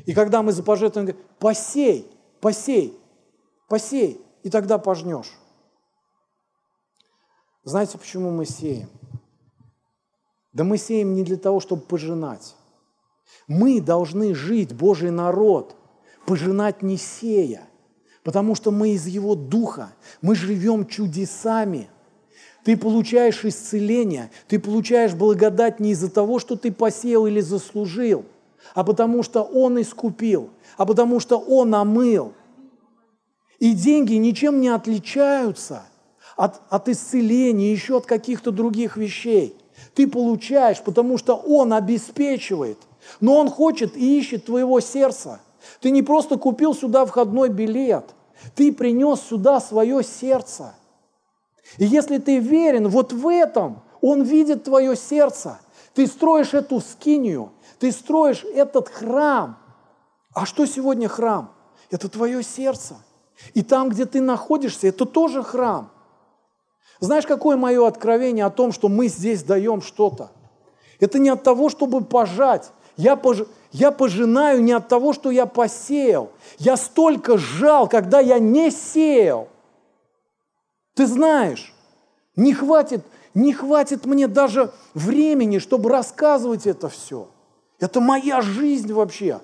И когда мы за пожертвование говорим, посей, посей, посей, и тогда пожнешь. Знаете, почему мы сеем? Да мы сеем не для того, чтобы пожинать. Мы должны жить, Божий народ, пожинать не сея, потому что мы из Его Духа, мы живем чудесами – ты получаешь исцеление, ты получаешь благодать не из-за того, что ты посеял или заслужил, а потому что Он искупил, а потому что Он омыл. И деньги ничем не отличаются от, от исцеления, еще от каких-то других вещей. Ты получаешь, потому что Он обеспечивает. Но Он хочет и ищет твоего сердца. Ты не просто купил сюда входной билет, ты принес сюда свое сердце – и если ты верен вот в этом, Он видит твое сердце. Ты строишь эту скинию, ты строишь этот храм. А что сегодня храм? Это твое сердце. И там, где ты находишься, это тоже храм. Знаешь, какое мое откровение о том, что мы здесь даем что-то? Это не от того, чтобы пожать. Я, пож... я пожинаю не от того, что я посеял. Я столько жал, когда я не сеял – ты знаешь, не хватит, не хватит мне даже времени, чтобы рассказывать это все. Это моя жизнь вообще.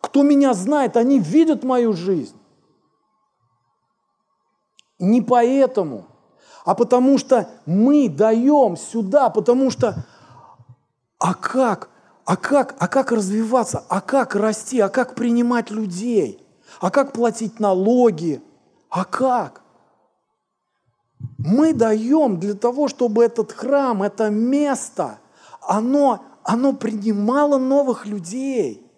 Кто меня знает, они видят мою жизнь. Не поэтому, а потому что мы даем сюда, потому что, а как, а как, а как развиваться, а как расти, а как принимать людей, а как платить налоги, а как? Мы даем для того, чтобы этот храм, это место, оно, оно принимало новых людей.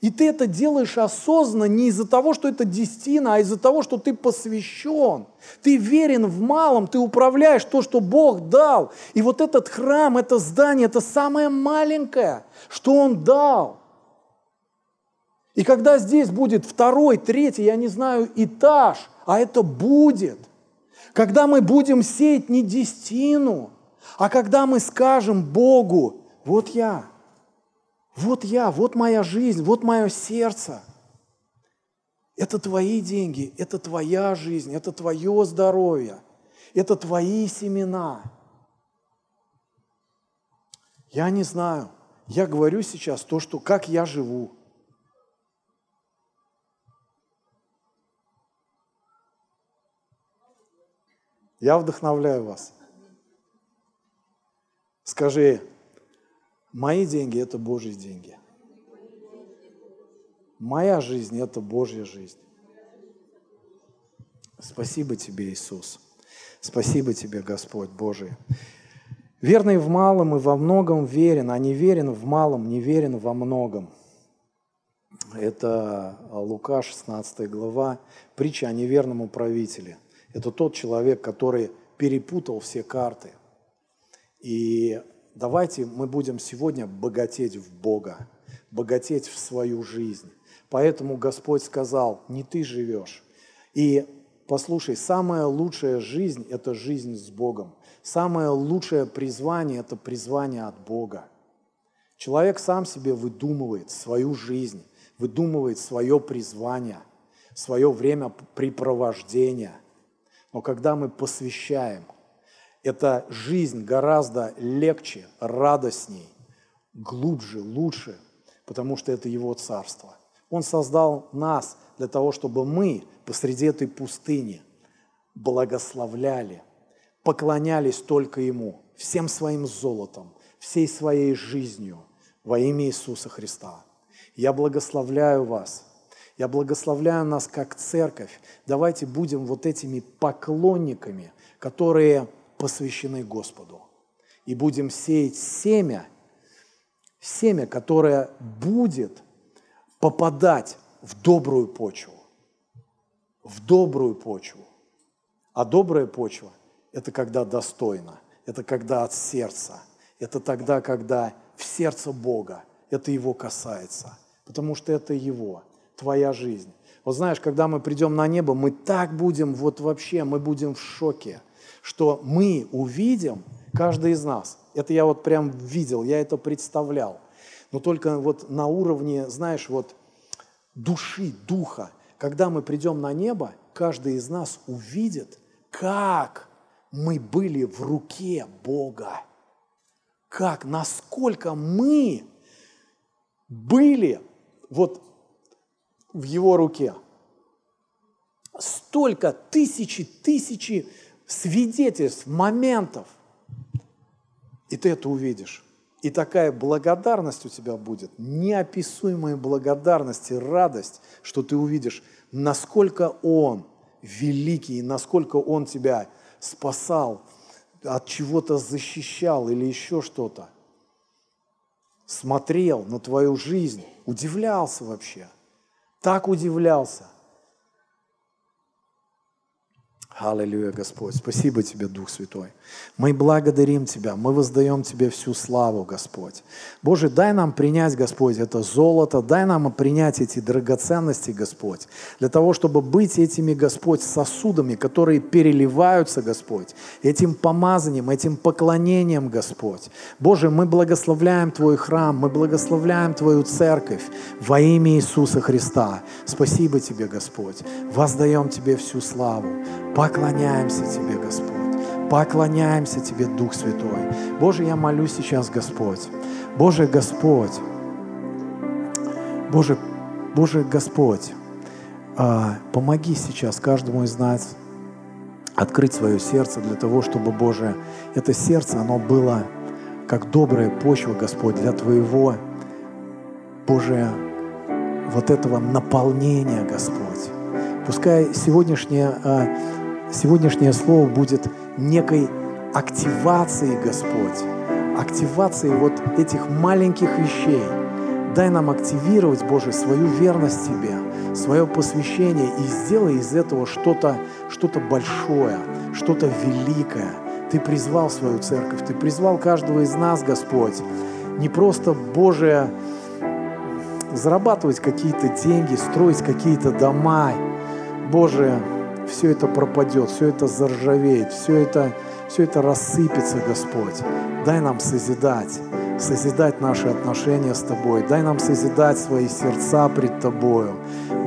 И ты это делаешь осознанно не из-за того, что это десятина, а из-за того, что ты посвящен. Ты верен в малом, ты управляешь то, что Бог дал. И вот этот храм, это здание, это самое маленькое, что Он дал. И когда здесь будет второй, третий, я не знаю, этаж, а это будет, когда мы будем сеять не десятину, а когда мы скажем Богу, вот я, вот я, вот моя жизнь, вот мое сердце. Это твои деньги, это твоя жизнь, это твое здоровье, это твои семена. Я не знаю. Я говорю сейчас то, что как я живу. Я вдохновляю вас. Скажи, мои деньги – это Божьи деньги. Моя жизнь – это Божья жизнь. Спасибо тебе, Иисус. Спасибо тебе, Господь Божий. Верный в малом и во многом верен, а не верен в малом, не верен во многом. Это Лука, 16 глава, притча о неверном управителе – это тот человек, который перепутал все карты. И давайте мы будем сегодня богатеть в Бога, богатеть в свою жизнь. Поэтому Господь сказал, не ты живешь. И послушай, самая лучшая жизнь – это жизнь с Богом. Самое лучшее призвание – это призвание от Бога. Человек сам себе выдумывает свою жизнь, выдумывает свое призвание, свое время препровождения – но когда мы посвящаем, эта жизнь гораздо легче, радостней, глубже, лучше, потому что это Его Царство. Он создал нас для того, чтобы мы посреди этой пустыни благословляли, поклонялись только Ему, всем своим золотом, всей своей жизнью во имя Иисуса Христа. Я благословляю вас. Я благословляю нас как церковь. Давайте будем вот этими поклонниками, которые посвящены Господу. И будем сеять семя, семя, которое будет попадать в добрую почву. В добрую почву. А добрая почва – это когда достойно, это когда от сердца, это тогда, когда в сердце Бога, это Его касается, потому что это Его, твоя жизнь. Вот знаешь, когда мы придем на небо, мы так будем, вот вообще, мы будем в шоке, что мы увидим, каждый из нас, это я вот прям видел, я это представлял, но только вот на уровне, знаешь, вот души, духа, когда мы придем на небо, каждый из нас увидит, как мы были в руке Бога. Как, насколько мы были вот в Его руке. Столько тысячи, тысячи свидетельств, моментов. И ты это увидишь. И такая благодарность у тебя будет, неописуемая благодарность и радость, что ты увидишь, насколько Он великий, насколько Он тебя спасал, от чего-то защищал или еще что-то. Смотрел на твою жизнь, удивлялся вообще. Так удивлялся – Аллилуйя, Господь. Спасибо Тебе, Дух Святой. Мы благодарим Тебя, мы воздаем Тебе всю славу, Господь. Боже, дай нам принять, Господь, это золото, дай нам принять эти драгоценности, Господь, для того, чтобы быть этими, Господь, сосудами, которые переливаются, Господь, этим помазанием, этим поклонением, Господь. Боже, мы благословляем Твой храм, мы благословляем Твою церковь во имя Иисуса Христа. Спасибо Тебе, Господь. Воздаем Тебе всю славу. Поклоняемся Тебе, Господь. Поклоняемся Тебе, Дух Святой. Боже, я молюсь сейчас, Господь. Боже, Господь. Боже, Боже, Господь, а, помоги сейчас каждому из нас открыть свое сердце для того, чтобы, Боже, это сердце, оно было как добрая почва, Господь, для Твоего, Боже, вот этого наполнения, Господь. Пускай сегодняшнее а, сегодняшнее слово будет некой активацией, Господь, активацией вот этих маленьких вещей. Дай нам активировать, Боже, свою верность Тебе, свое посвящение и сделай из этого что-то что большое, что-то великое. Ты призвал свою церковь, Ты призвал каждого из нас, Господь, не просто, Боже, зарабатывать какие-то деньги, строить какие-то дома. Боже, все это пропадет, все это заржавеет, все это, все это рассыпется, Господь. Дай нам созидать, созидать наши отношения с Тобой. Дай нам созидать свои сердца пред Тобою.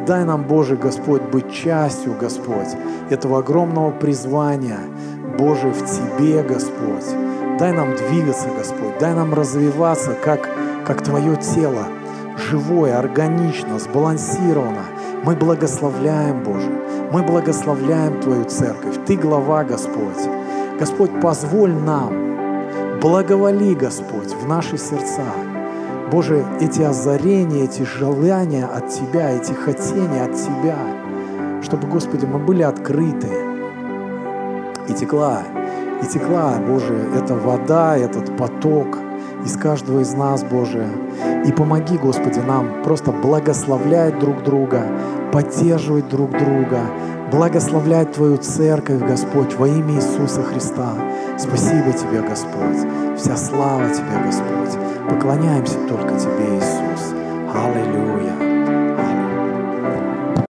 Дай нам, Боже Господь, быть частью, Господь, этого огромного призвания, Боже, в Тебе, Господь. Дай нам двигаться, Господь. Дай нам развиваться, как, как Твое тело, живое, органично, сбалансировано. Мы благословляем, Боже. Мы благословляем Твою церковь. Ты глава, Господь. Господь, позволь нам, благоволи, Господь, в наши сердца. Боже, эти озарения, эти желания от Тебя, эти хотения от Тебя, чтобы, Господи, мы были открыты. И текла, и текла, Боже, эта вода, этот поток из каждого из нас, Боже. И помоги, Господи, нам просто благословлять друг друга, поддерживать друг друга, благословлять Твою церковь, Господь, во имя Иисуса Христа. Спасибо Тебе, Господь. Вся слава Тебе, Господь. Поклоняемся только Тебе, Иисус. Аллилуйя.